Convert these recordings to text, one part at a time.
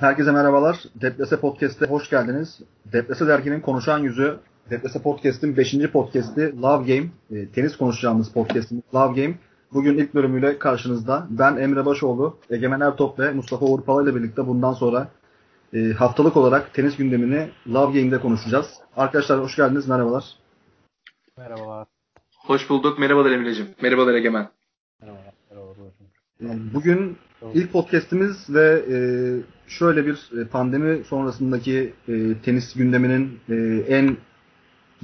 Herkese merhabalar. Deplese Podcast'e hoş geldiniz. Deplese derginin konuşan yüzü Deplese Podcast'in 5. podcast'i Love Game. E, tenis konuşacağımız podcast'imiz Love Game. Bugün ilk bölümüyle karşınızda. Ben Emre Başoğlu, Egemen Ertop ve Mustafa Uğur ile birlikte bundan sonra e, haftalık olarak tenis gündemini Love Game'de konuşacağız. Arkadaşlar hoş geldiniz. Merhabalar. Merhabalar. Hoş bulduk. Merhabalar Emre'cim. Merhabalar Egemen. Merhabalar. Merhabalar. E, ilk podcast'imiz ve e, şöyle bir e, pandemi sonrasındaki e, tenis gündeminin e, en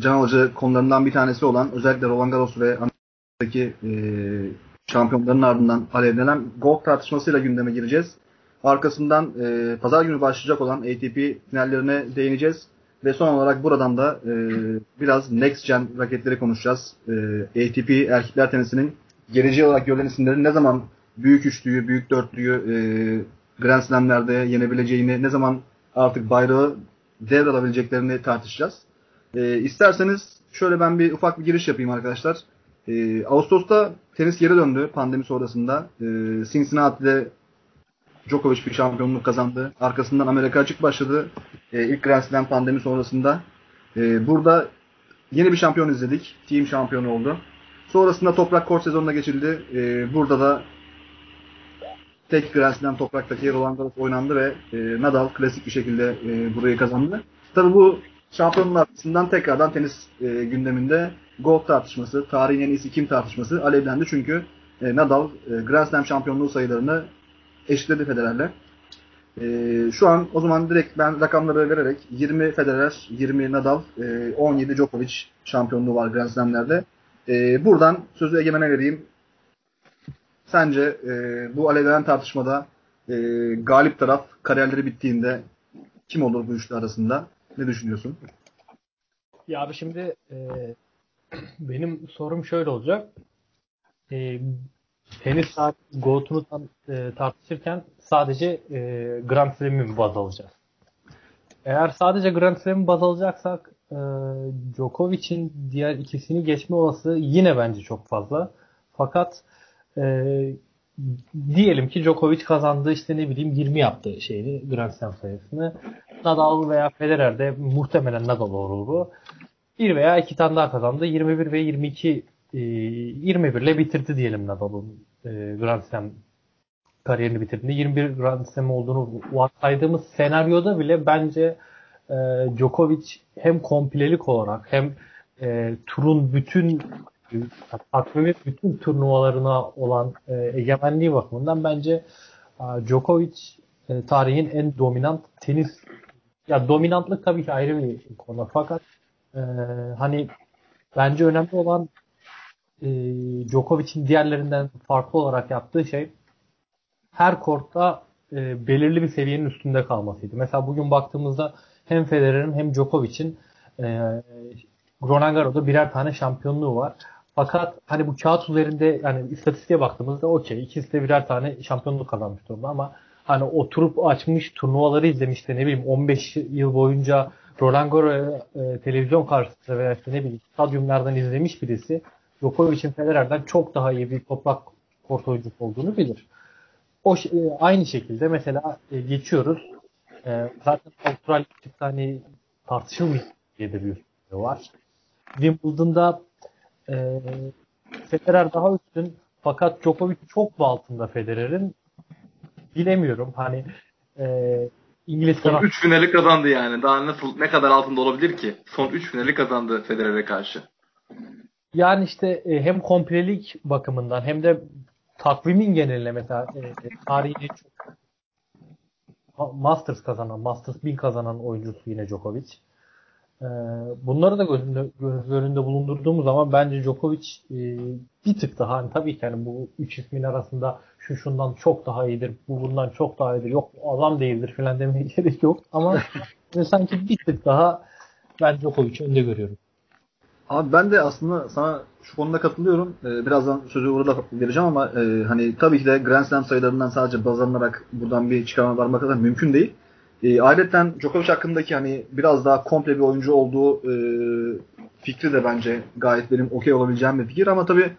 can alıcı konularından bir tanesi olan özellikle Roland Garros ve Amerika'daki e, şampiyonların ardından alevlenen golf tartışmasıyla gündeme gireceğiz. Arkasından e, pazar günü başlayacak olan ATP finallerine değineceğiz. Ve son olarak buradan da e, biraz next gen raketleri konuşacağız. E, ATP erkekler tenisinin geleceği olarak görülen isimlerin ne zaman büyük üçlüyü, büyük dörtlüyü e, Grand Slam'lerde yenebileceğini, ne zaman artık bayrağı devralabileceklerini tartışacağız. E, isterseniz şöyle ben bir ufak bir giriş yapayım arkadaşlar. E, Ağustos'ta tenis geri döndü pandemi sonrasında. E, Cincinnati'de Djokovic bir şampiyonluk kazandı. Arkasından Amerika açık başladı. E, ilk Grand Slam pandemi sonrasında. E, burada yeni bir şampiyon izledik. Team şampiyonu oldu. Sonrasında toprak kort sezonuna geçildi. E, burada da tek Grand Slam topraktaki Roland Garros oynandı ve e, Nadal klasik bir şekilde e, burayı kazandı. Tabi bu şampiyonun arkasından tekrardan tenis e, gündeminde golf tartışması, tarihin en iyisi kim tartışması alevlendi çünkü e, Nadal e, Grand Slam şampiyonluğu sayılarını eşitledi Federer'le. E, şu an o zaman direkt ben rakamları vererek 20 Federer, 20 Nadal, e, 17 Djokovic şampiyonluğu var Grand Slam'lerde. E, buradan sözü Egemen'e vereyim. Sence e, bu alevlenen tartışmada e, galip taraf kariyerleri bittiğinde kim olur bu üçlü arasında? Ne düşünüyorsun? Ya abi şimdi e, benim sorum şöyle olacak. E, tenis GOAT'unu e, tartışırken sadece e, Grand Slam'i mi baz alacağız? Eğer sadece Grand Slam'i baz alacaksak e, Djokovic'in diğer ikisini geçme olası yine bence çok fazla. Fakat e, diyelim ki Djokovic kazandı işte ne bileyim 20 yaptı şeyini Grand Slam sayısını. Nadal veya Federer de muhtemelen Nadal olur bu. Bir veya iki tane daha kazandı. 21 ve 22 e, 21 ile bitirdi diyelim Nadal'ın e, Grand Slam kariyerini bitirdiğinde 21 Grand Slam olduğunu varsaydığımız senaryoda bile bence e, Djokovic hem komplelik olarak hem e, turun bütün takvimi bütün turnuvalarına olan e, egemenliği bakımından bence e, Djokovic e, tarihin en dominant tenis ya dominantlık tabii ki ayrı bir konu fakat e, hani bence önemli olan e, Djokovic'in diğerlerinden farklı olarak yaptığı şey her kortta e, belirli bir seviyenin üstünde kalmasıydı. Mesela bugün baktığımızda hem Federer'in hem Djokovic'in e, Roland Garros'da birer tane şampiyonluğu var. Fakat hani bu kağıt üzerinde yani istatistiğe baktığımızda okey ikisi de birer tane şampiyonluk kazanmış durumda ama hani oturup açmış turnuvaları izlemiş de ne bileyim 15 yıl boyunca Roland Garros e, televizyon karşısında veya işte ne bileyim stadyumlardan izlemiş birisi Djokovic'in Federer'den çok daha iyi bir toprak kort oyuncusu olduğunu bilir. O e, aynı şekilde mesela e, geçiyoruz. E, zaten Avustralya hani tartışılmayacak diye bir var. Wimbledon'da e, Federer daha üstün fakat Djokovic çok mu altında Federer'in bilemiyorum. Hani e, İngiliz Son 3 finali kazandı yani. Daha nasıl ne kadar altında olabilir ki? Son 3 finali kazandı Federer'e karşı. Yani işte e, hem komplelik bakımından hem de takvimin geneline mesela e, tarihi çok Masters kazanan, Masters 1000 kazanan oyuncusu yine Djokovic. Ee, bunları da göz önünde, göz önünde bulundurduğumuz zaman bence Djokovic e, bir tık daha hani tabii ki yani bu üç ismin arasında şu şundan çok daha iyidir, bu bundan çok daha iyidir, yok adam değildir falan demeye gerek yok ama sanki bir tık daha ben Djokovic'i önde görüyorum. Abi ben de aslında sana şu konuda katılıyorum. Ee, birazdan sözü orada vereceğim ama e, hani tabii ki de Grand Slam sayılarından sadece baz alınarak buradan bir çıkarma varmak kadar mümkün değil. E, ayrıca Djokovic hakkındaki hani biraz daha komple bir oyuncu olduğu e, fikri de bence gayet benim okey olabileceğim bir fikir ama tabii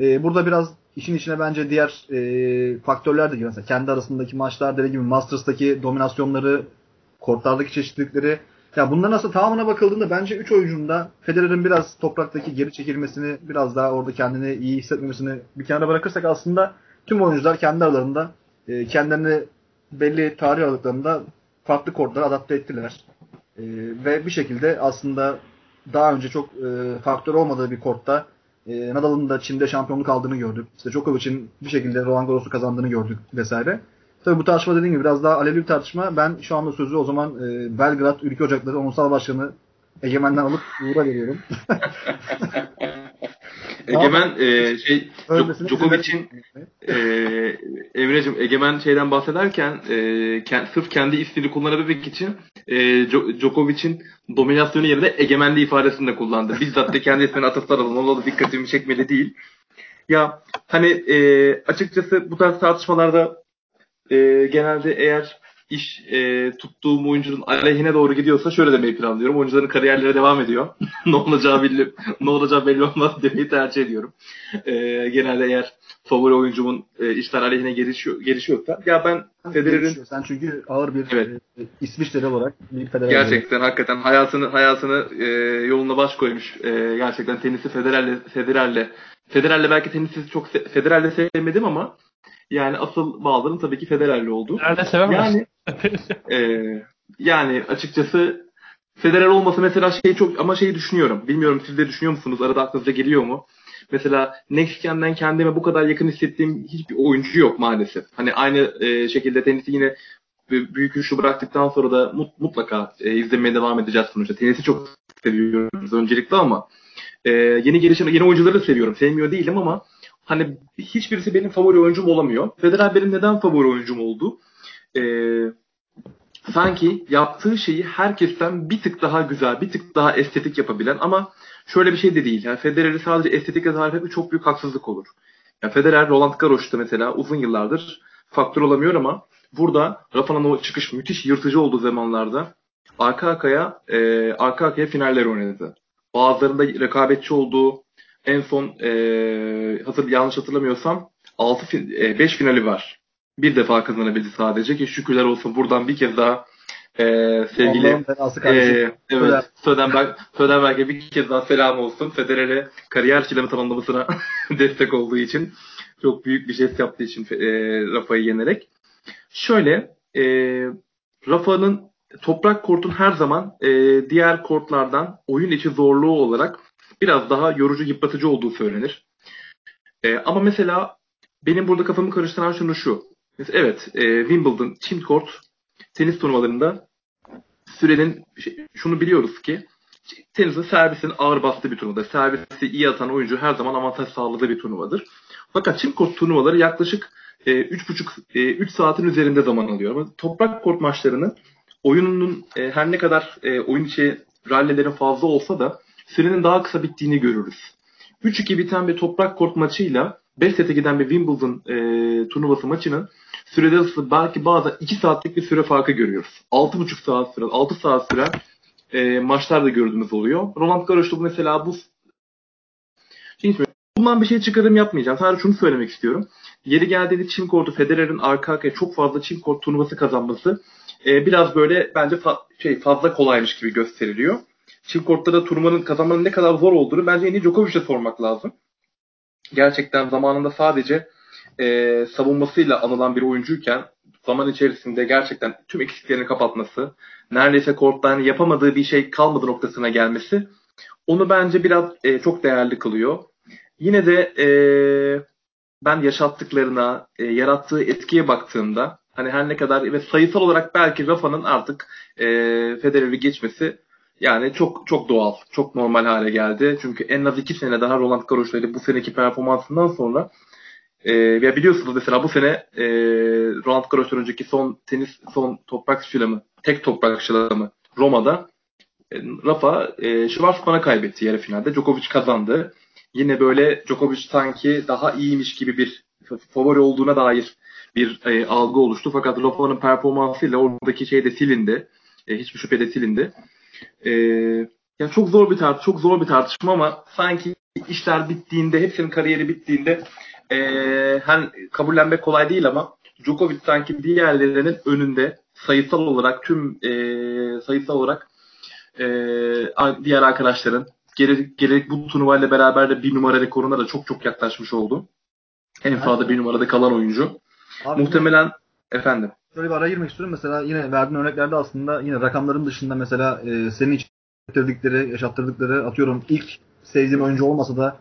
e, burada biraz işin içine bence diğer e, faktörler de giriyor. Mesela kendi arasındaki maçlar dediğim gibi Masters'taki dominasyonları, kortlardaki çeşitlilikleri. Ya bunların aslında tamamına bakıldığında bence 3 oyuncunun Federer'in biraz topraktaki geri çekilmesini, biraz daha orada kendini iyi hissetmemesini bir kenara bırakırsak aslında tüm oyuncular kendi aralarında e, kendilerini belli tarih aralıklarında farklı kortlara adapte ettiler. E, ve bir şekilde aslında daha önce çok e, faktör olmadığı bir kortta e, Nadal'ın da Çin'de şampiyonluk aldığını gördük. İşte Djokovic'in bir şekilde Roland Garros'u kazandığını gördük vesaire. Tabii bu tartışma dediğim gibi biraz daha alevli bir tartışma. Ben şu anda sözü o zaman e, Belgrad Ülke Ocakları Onursal Başkanı Egemen'den alıp Uğur'a veriyorum. Egemen e, şey Djokovic'in e, Emre'cim Egemen şeyden bahsederken e, kend, sırf kendi ismini kullanabilmek için e, Djokovic'in dominasyonu yerine egemenliği ifadesini de kullandı. Bizzat da kendi ismini atıflar alın. Da dikkatimi çekmeli değil. Ya hani e, açıkçası bu tarz tartışmalarda e, genelde eğer iş e, tuttuğum oyuncunun aleyhine doğru gidiyorsa şöyle demeyi planlıyorum. Oyuncuların kariyerleri devam ediyor. ne olacağı belli ne olacağı belli olmaz demeyi tercih ediyorum. E, genelde eğer favori oyuncumun e, işler aleyhine gelişiyor, gelişiyorsa ya ben Federer'in sen çünkü ağır bir evet. e, İsviçreli olarak bir Federer gerçekten olarak. hakikaten hayatını hayatını e, yoluna baş koymuş. E, gerçekten tenisi Federer'le Federer'le Federer'le belki tenisi çok Federer'le sevmedim ama yani asıl bağların tabii ki Federer'le oldu. Nerede sevemez? Yani e, yani açıkçası Federer olmasa mesela şey çok ama şeyi düşünüyorum. Bilmiyorum siz de düşünüyor musunuz? Arada aklınıza geliyor mu? Mesela Next Gen'den kendime bu kadar yakın hissettiğim hiçbir oyuncu yok maalesef. Hani aynı e, şekilde tenisi yine büyük üçlü bıraktıktan sonra da mut, mutlaka e, izlemeye devam edeceğiz sonuçta. Tenisi çok seviyoruz öncelikle ama e, yeni gelişen yeni oyuncuları da seviyorum. Sevmiyor değilim ama hani hiçbirisi benim favori oyuncum olamıyor. Federer benim neden favori oyuncum oldu? Ee, sanki yaptığı şeyi herkesten bir tık daha güzel, bir tık daha estetik yapabilen ama şöyle bir şey de değil. Yani Federer'i sadece estetikle tarif etmek çok büyük haksızlık olur. Yani Federer, Roland Garros'ta mesela uzun yıllardır faktör olamıyor ama burada Rafa'nın o çıkış müthiş yırtıcı olduğu zamanlarda arka arkaya e, arka arkaya finaller oynadı. Bazılarında rekabetçi olduğu en son e, hatır, yanlış hatırlamıyorsam 6 e, 5 finali var. Bir defa kazanabildi sadece ki şükürler olsun buradan bir kez daha e, sevgili e, evet, Södenberg, Södenberg'e bir kez daha selam olsun. Federer'e kariyer çilemi tamamlamasına destek olduğu için çok büyük bir jest yaptığı için e, Rafa'yı yenerek. Şöyle e, Rafa'nın toprak kortun her zaman e, diğer kortlardan oyun içi zorluğu olarak biraz daha yorucu, yıpratıcı olduğu söylenir. E, ama mesela benim burada kafamı karıştıran şunu şu. Mesela evet, e, Wimbledon, Team Court tenis turnuvalarında sürenin şey, şunu biliyoruz ki tenisin servisin ağır bastığı bir turnuvada. Servisi iyi atan oyuncu her zaman avantaj sağladığı bir turnuvadır. Fakat Team Court turnuvaları yaklaşık e, 3,5 e, 3 saatin üzerinde zaman alıyor. Ama toprak kort maçlarının oyununun e, her ne kadar e, oyun içi rallilerin fazla olsa da sürenin daha kısa bittiğini görürüz. 3-2 biten bir toprak kort maçıyla 5 sete giden bir Wimbledon e, turnuvası maçının sürede belki bazen 2 saatlik bir süre farkı görüyoruz. 6,5 saat süren, 6 saat süren e, maçlar da gördüğümüz oluyor. Roland Garros'ta mesela bu Şimdi bundan bir şey çıkarım yapmayacağım. Sadece şunu söylemek istiyorum. Yeri geldiğinde çim kortu Federer'in arka arkaya çok fazla çim kort turnuvası kazanması e, biraz böyle bence fa- şey fazla kolaymış gibi gösteriliyor çift kortlarda turmanın kazanmanın ne kadar zor olduğunu bence en iyi Djokovic'e sormak lazım. Gerçekten zamanında sadece e, savunmasıyla anılan bir oyuncuyken zaman içerisinde gerçekten tüm eksiklerini kapatması, neredeyse kortta hani yapamadığı bir şey kalmadı noktasına gelmesi onu bence biraz e, çok değerli kılıyor. Yine de e, ben yaşattıklarına, e, yarattığı etkiye baktığımda hani her ne kadar ve sayısal olarak belki Rafa'nın artık e, Federer'i geçmesi yani çok çok doğal, çok normal hale geldi. Çünkü en az iki sene daha Roland Garros'la bu seneki performansından sonra e, biliyorsunuz mesela bu sene e, Roland Garros'tan önceki son tenis, son toprak şılamı, tek toprak şılamı Roma'da e, Rafa e, Schwarzman'a kaybetti yarı finalde. Djokovic kazandı. Yine böyle Djokovic sanki daha iyiymiş gibi bir favori olduğuna dair bir e, algı oluştu. Fakat Rafa'nın performansıyla oradaki şey de silindi. E, hiçbir şüphe de silindi. E, ya çok zor bir tart çok zor bir tartışma ama sanki işler bittiğinde, hepsinin kariyeri bittiğinde e, Ee, hem kabullenmek kolay değil ama Djokovic sanki diğerlerinin önünde sayısal olarak tüm e, sayısal olarak e, diğer arkadaşların gerek, gerek bu turnuvayla beraber de bir numara rekoruna da çok çok yaklaşmış oldu. En fazla bir numarada kalan oyuncu. Abi, Muhtemelen efendim. Şöyle bir araya girmek istiyorum. Mesela yine verdiğin örneklerde aslında yine rakamların dışında mesela e, senin için yaşattırdıkları, yaşattırdıkları atıyorum ilk sevdiğim oyuncu olmasa da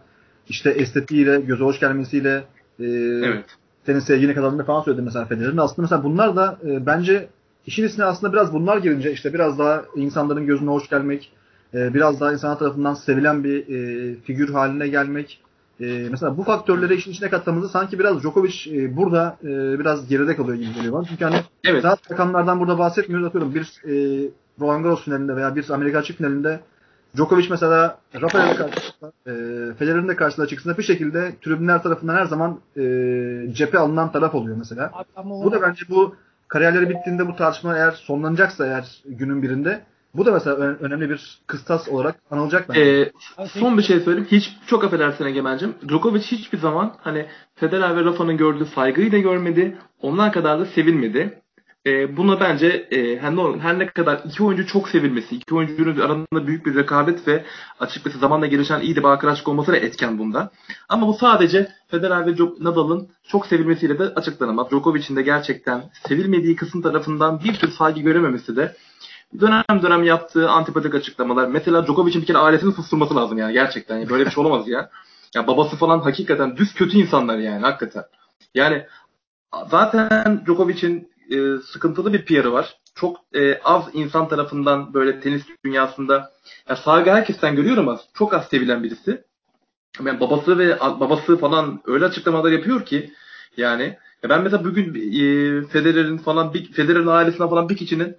işte estetiğiyle, göze hoş gelmesiyle e, evet. senin sevgine kadarını falan söyledin mesela Federer'in. Aslında mesela bunlar da e, bence işin içine aslında biraz bunlar girince işte biraz daha insanların gözüne hoş gelmek, e, biraz daha insanlar tarafından sevilen bir e, figür haline gelmek. E, mesela bu faktörleri işin içine kattığımızda sanki biraz Djokovic e, burada e, biraz geride kalıyor gibi geliyor bana. Çünkü hani evet. zaten rakamlardan burada bahsetmiyoruz. Atıyorum bir e, Roland Garros finalinde veya bir Amerika açık finalinde Djokovic mesela Rafael'e karşı e, Federer'in de karşısına çıksın bir şekilde tribünler tarafından her zaman e, cephe alınan taraf oluyor mesela. bu da bence bu kariyerleri bittiğinde bu tartışma eğer sonlanacaksa eğer günün birinde bu da mesela önemli bir kıstas olarak anılacak bence. Ee, son bir şey söyleyeyim. Hiç çok affedersin Egemen'cim. Djokovic hiçbir zaman hani Federer ve Rafa'nın gördüğü saygıyı da görmedi. Onlar kadar da sevilmedi. E, buna bence e, her, her ne kadar iki oyuncu çok sevilmesi, iki oyuncunun arasında büyük bir rekabet ve açıkçası zamanla gelişen iyi de bir arkadaşlık olması da etken bunda. Ama bu sadece Federer ve Nadal'ın çok sevilmesiyle de açıklanamaz. Djokovic'in de gerçekten sevilmediği kısım tarafından bir tür saygı görememesi de dönem dönem yaptığı antipatik açıklamalar. Mesela Djokovic'in bir kere ailesini susturması lazım yani gerçekten. Yani böyle bir şey olamaz ya. Ya babası falan hakikaten düz kötü insanlar yani hakikaten. Yani zaten Djokovic'in e, sıkıntılı bir PR'ı var. Çok e, az insan tarafından böyle tenis dünyasında ya saygı herkesten görüyor ama çok az sevilen birisi. Yani babası ve babası falan öyle açıklamalar yapıyor ki yani ya ben mesela bugün e, Federer'in falan bir Federer'in ailesinden falan bir kişinin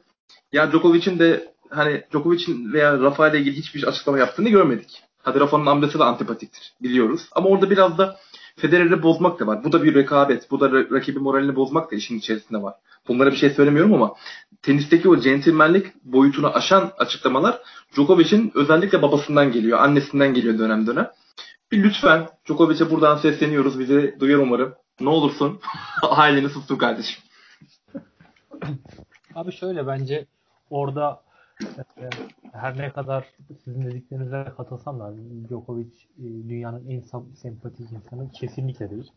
ya Djokovic'in de hani Djokovic'in veya Rafael'le ilgili hiçbir açıklama yaptığını görmedik. Hadi Rafa'nın amcası da antipatiktir biliyoruz. Ama orada biraz da Federer'i bozmak da var. Bu da bir rekabet. Bu da rakibi moralini bozmak da işin içerisinde var. Bunlara bir şey söylemiyorum ama tenisteki o centilmenlik boyutunu aşan açıklamalar Djokovic'in özellikle babasından geliyor, annesinden geliyor dönem dönem. Bir lütfen Djokovic'e buradan sesleniyoruz. Bizi duyar umarım. Ne olursun aileni sustur kardeşim. Abi şöyle bence orada e, her ne kadar sizin dediklerinize katılsam da Djokovic e, dünyanın en sempatik insanı kesinlikle değil.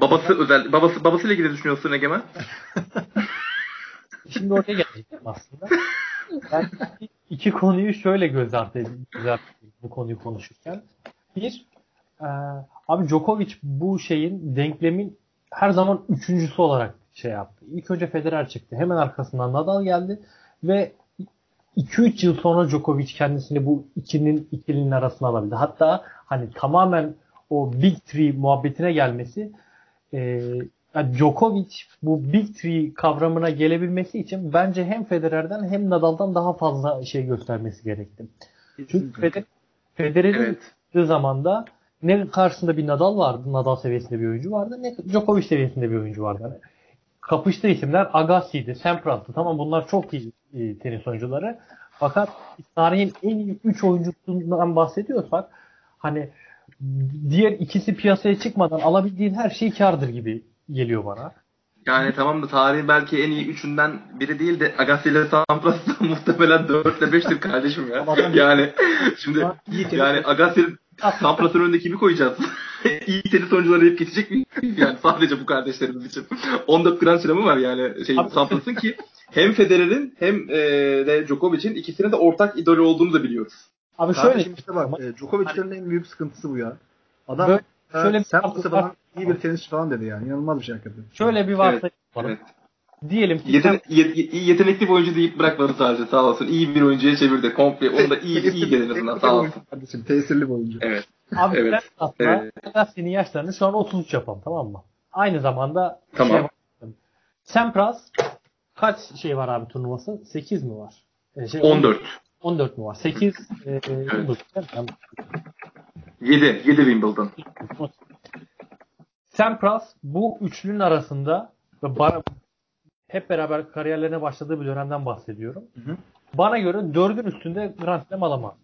Babası özel babası babasıyla ilgili düşünüyorsun Egemen? Şimdi oraya geleceğim aslında. Ben iki konuyu şöyle göz ardı edeyim bu konuyu konuşurken. Bir, e, abi Djokovic bu şeyin denklemin her zaman üçüncüsü olarak şey yaptı. İlk önce Federer çıktı. Hemen arkasından Nadal geldi ve 2-3 yıl sonra Djokovic kendisini bu ikinin ikilinin arasına alabildi. Hatta hani tamamen o Big Three muhabbetine gelmesi e, yani Djokovic bu Big Three kavramına gelebilmesi için bence hem Federer'den hem Nadal'dan daha fazla şey göstermesi gerekti. Çünkü Federer, Federer'in evet. zamanda ne karşısında bir Nadal vardı, Nadal seviyesinde bir oyuncu vardı, ne Djokovic seviyesinde bir oyuncu vardı. Yani kapıştığı isimler Agassi'ydi, Sampras'tı. Tamam bunlar çok iyi e, tenis oyuncuları. Fakat tarihin en iyi 3 oyuncusundan bahsediyorsak hani diğer ikisi piyasaya çıkmadan alabildiğin her şey kardır gibi geliyor bana. Yani tamam da tarihin belki en iyi üçünden biri değil de Agassi ile Sampras muhtemelen 4 ile 5'tir kardeşim ya. yani şimdi yani Agassi Sampras'ın önünde kimi koyacağız? iyi tenis oyuncuları hep geçecek mi? Yani sadece bu kardeşlerimiz için. 14 Grand Slam'ı var yani şey Sampras'ın ki hem Federer'in hem e, de Djokovic'in ikisinin de ortak idolü olduğunu da biliyoruz. Abi şöyle işte bak e, Djokovic'lerin en büyük sıkıntısı bu ya. Adam böyle, şöyle Sampras'ı falan iyi bir tenisçi falan dedi yani. İnanılmaz bir şey hakikaten. Şöyle bir varsayım evet, evet. Diyelim ki Yeten, sen... yet, yetenekli bir oyuncu deyip bırakmadı sadece sağ olsun. İyi bir oyuncuya çevirdi komple. Onu da iyi iyi dedi en azından sağ olsun. Kardeşim tesirli bir oyuncu. Evet. Abi evet. aslında evet. senin yaşlarını şu an 33 yapalım tamam mı? Aynı zamanda tamam. şey Sempras kaç şey var abi turnuvası? 8 mi var? Ee, şey, 14. 14 mu var? 8 e, e evet. 7. 7 Wimbledon. Sampras bu üçlünün arasında bana, hep beraber kariyerlerine başladığı bir dönemden bahsediyorum. Hı hı. Bana göre dördün üstünde Grand Slam alamaz.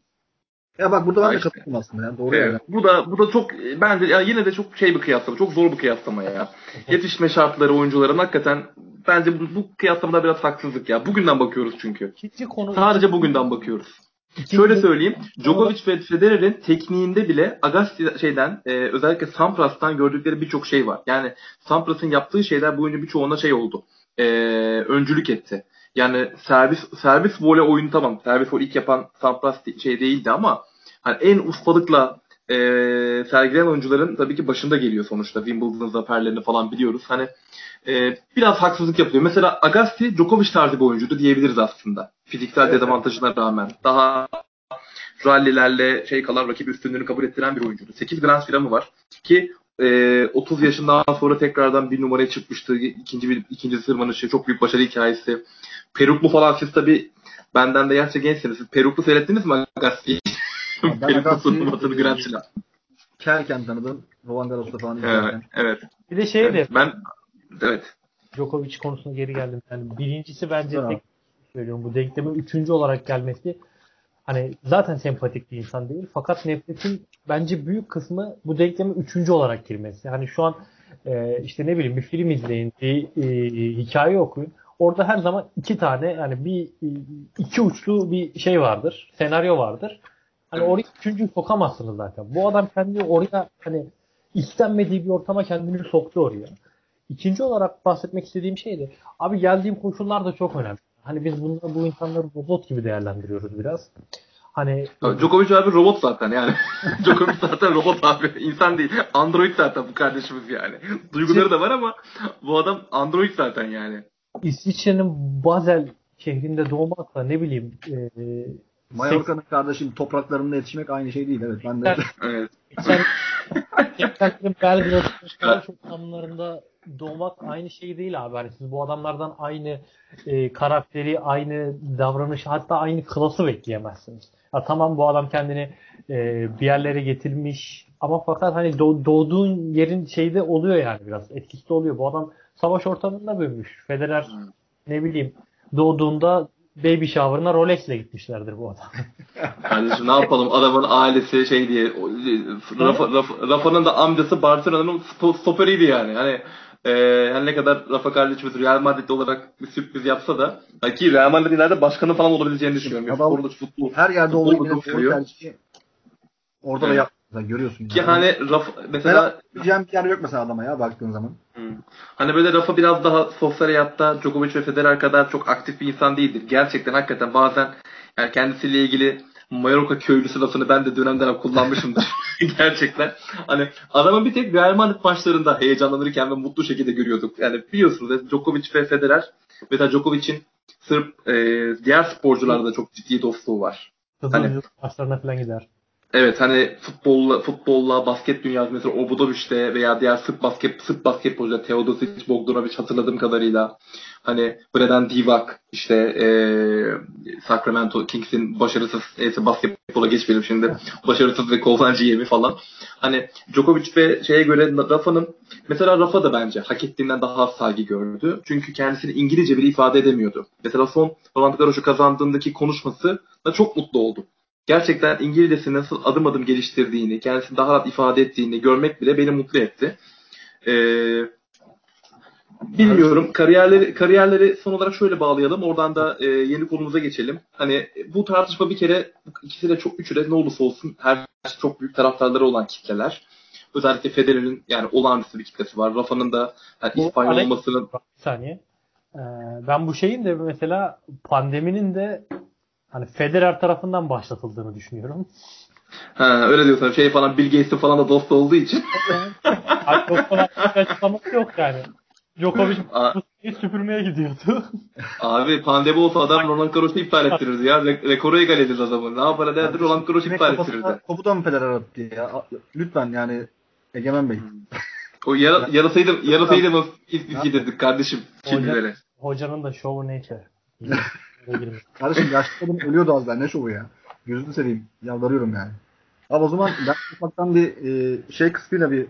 Ya bak burada ben de işte. katıldım aslında. Yani doğru Evet. yani. Bu da bu da çok bence ya yine de çok şey bir kıyaslama. Çok zor bir kıyaslama ya. Yetişme şartları oyuncuların hakikaten bence bu, bu kıyaslamada biraz haksızlık ya. Bugünden bakıyoruz çünkü. İkinci konu Sadece bugünden bakıyoruz. ikinci- Şöyle söyleyeyim. Djokovic ve Federer'in tekniğinde bile Agassi şeyden e, özellikle Sampras'tan gördükleri birçok şey var. Yani Sampras'ın yaptığı şeyler bu oyuncu birçoğuna şey oldu. E, öncülük etti. Yani servis servis voley oyunu tamam. Servis voley ilk yapan Sampras şey değildi ama hani en ustalıkla e, sergileyen oyuncuların tabii ki başında geliyor sonuçta. Wimbledon zaferlerini falan biliyoruz. Hani e, biraz haksızlık yapılıyor. Mesela Agassi Djokovic tarzı bir oyuncuydu diyebiliriz aslında. Fiziksel Evet. dezavantajına rağmen. Daha rallilerle şey kalan rakip üstünlüğünü kabul ettiren bir oyuncuydu. 8 Grand Slam'ı var ki e, 30 yaşından sonra tekrardan bir numaraya çıkmıştı. İkinci bir ikinci sırmanışı çok büyük başarı hikayesi. Peruklu falan siz tabii benden de yaşça gençsiniz. Siz Peruklu seyrettiniz mi Agassi'yi? Peruklu turnuvasını Grand Slam. Kerken tanıdım. Roland Garros'ta falan Evet, izlerken. evet. bir de şey de evet. Ben evet. Djokovic konusuna geri geldim. Yani birincisi bence tek söylüyorum bu denklemin üçüncü olarak gelmesi hani zaten sempatik bir insan değil fakat nefretin bence büyük kısmı bu denkleme üçüncü olarak girmesi. Hani şu an e, işte ne bileyim bir film izleyin, bir e, hikaye okuyun. Orada her zaman iki tane yani bir e, iki uçlu bir şey vardır. Senaryo vardır. Hani oraya üçüncüyü sokamazsınız zaten. Bu adam kendini oraya hani istenmediği bir ortama kendini soktu oraya. İkinci olarak bahsetmek istediğim şey de abi geldiğim koşullar da çok önemli. Hani biz bunları bu insanları robot gibi değerlendiriyoruz biraz. Hani Djokovic abi robot zaten yani. Djokovic zaten robot abi. İnsan değil. Android zaten bu kardeşimiz yani. Duyguları da var ama bu adam Android zaten yani. İsviçre'nin Basel şehrinde doğmakla ne bileyim e, Mallorca'nın kardeşim topraklarında yetişmek aynı şey değil. Evet ben de. Evet. Sen Geçenlerin Belgrad çok anlarında doğmak aynı şey değil abi. Hani siz bu adamlardan aynı e, karakteri, aynı davranış, hatta aynı klası bekleyemezsiniz. Ya tamam bu adam kendini e, bir yerlere getirmiş ama fakat hani doğ- doğduğun yerin şeyde oluyor yani biraz etkisi de oluyor. Bu adam savaş ortamında büyümüş. Federer ne bileyim doğduğunda baby shower'ına Rolex'le gitmişlerdir bu adam. Kardeşim ne yapalım adamın ailesi şey diye Rafa, Rafa- Rafa'nın da amcası Barcelona'nın sto- stoperiydi yani. Hani e, her ne kadar Rafa kardeşimiz Real Madrid olarak bir sürpriz yapsa da ha ki Real Madrid ileride başkanı falan olabileceğini düşünüyorum. Ya, Adam- futbolu, futbol, Her yerde seviyor. tercihi orada da yaptı. Görüyorsun Ki yani. hani Rafa mesela Mesela diyeceğim bir yer yok mesela adama ya baktığın zaman. Hmm. Hani böyle Rafa biraz daha sosyal hayatta Djokovic ve Federer kadar çok aktif bir insan değildir. Gerçekten hakikaten bazen yani kendisiyle ilgili Mallorca köylüsü lafını ben de dönem dönem kullanmışımdır. Gerçekten. Hani adamın bir tek Real Madrid maçlarında heyecanlanırken ve mutlu şekilde görüyorduk. Yani biliyorsunuz Djokovic ve Federer mesela Djokovic'in sırf e, diğer sporcularla da çok ciddi dostluğu var. Kızıl hani, maçlarına falan gider. Evet hani futbolla, futbolla basket dünyası mesela Obradoviç'te veya diğer Sırp basket Sırp basketbolcular Teodosic, Bogdanovic hatırladığım kadarıyla hani Braden Divac işte eee Sacramento Kings'in başarısız neyse basketbola geçmeyelim şimdi başarısız ve kovlan GM'i falan. Hani Djokovic ve şeye göre Rafa'nın mesela Rafa da bence hak ettiğinden daha az saygı gördü. Çünkü kendisini İngilizce bile ifade edemiyordu. Mesela son Roland Garros'u kazandığındaki konuşması da çok mutlu oldu gerçekten İngilizcesi nasıl adım adım geliştirdiğini, kendisini daha rahat ifade ettiğini görmek bile beni mutlu etti. Ee, bilmiyorum. Kariyerleri kariyerleri son olarak şöyle bağlayalım. Oradan da e, yeni konumuza geçelim. Hani bu tartışma bir kere ikisi de çok üçü de ne olursa olsun her çok büyük taraftarları olan kitleler. Özellikle Federer'in yani olağanüstü bir kitlesi var. Rafa'nın da yani İspanyol olmasının Bir saniye. Ee, ben bu şeyin de mesela pandeminin de hani Federer tarafından başlatıldığını düşünüyorum. ha, öyle diyorsun şey falan Bill Gates'in falan da dost olduğu için. Hani doktora bir açıklaması yok yani. Djokovic süpürmeye gidiyordu. Abi pandemi olsa adam Roland Garros'u iptal ettirirdi ya. Re- rekoru egal edildi adamın. Ne yapar ederdi Roland Garros'u Kimin iptal ettirirdi. Topu da mı Federer attı ya? Lütfen yani Egemen Bey. O yara, yarasaydı, yarasaydı mı izledik kardeşim şimdilere. Hoca, hocanın da şovu neyse. Kardeşim yaşlı kadın ölüyordu az daha ne şovu ya. Gözünü seveyim. Yalvarıyorum yani. Abi o zaman ben ufaktan bir e, şey kısmıyla bir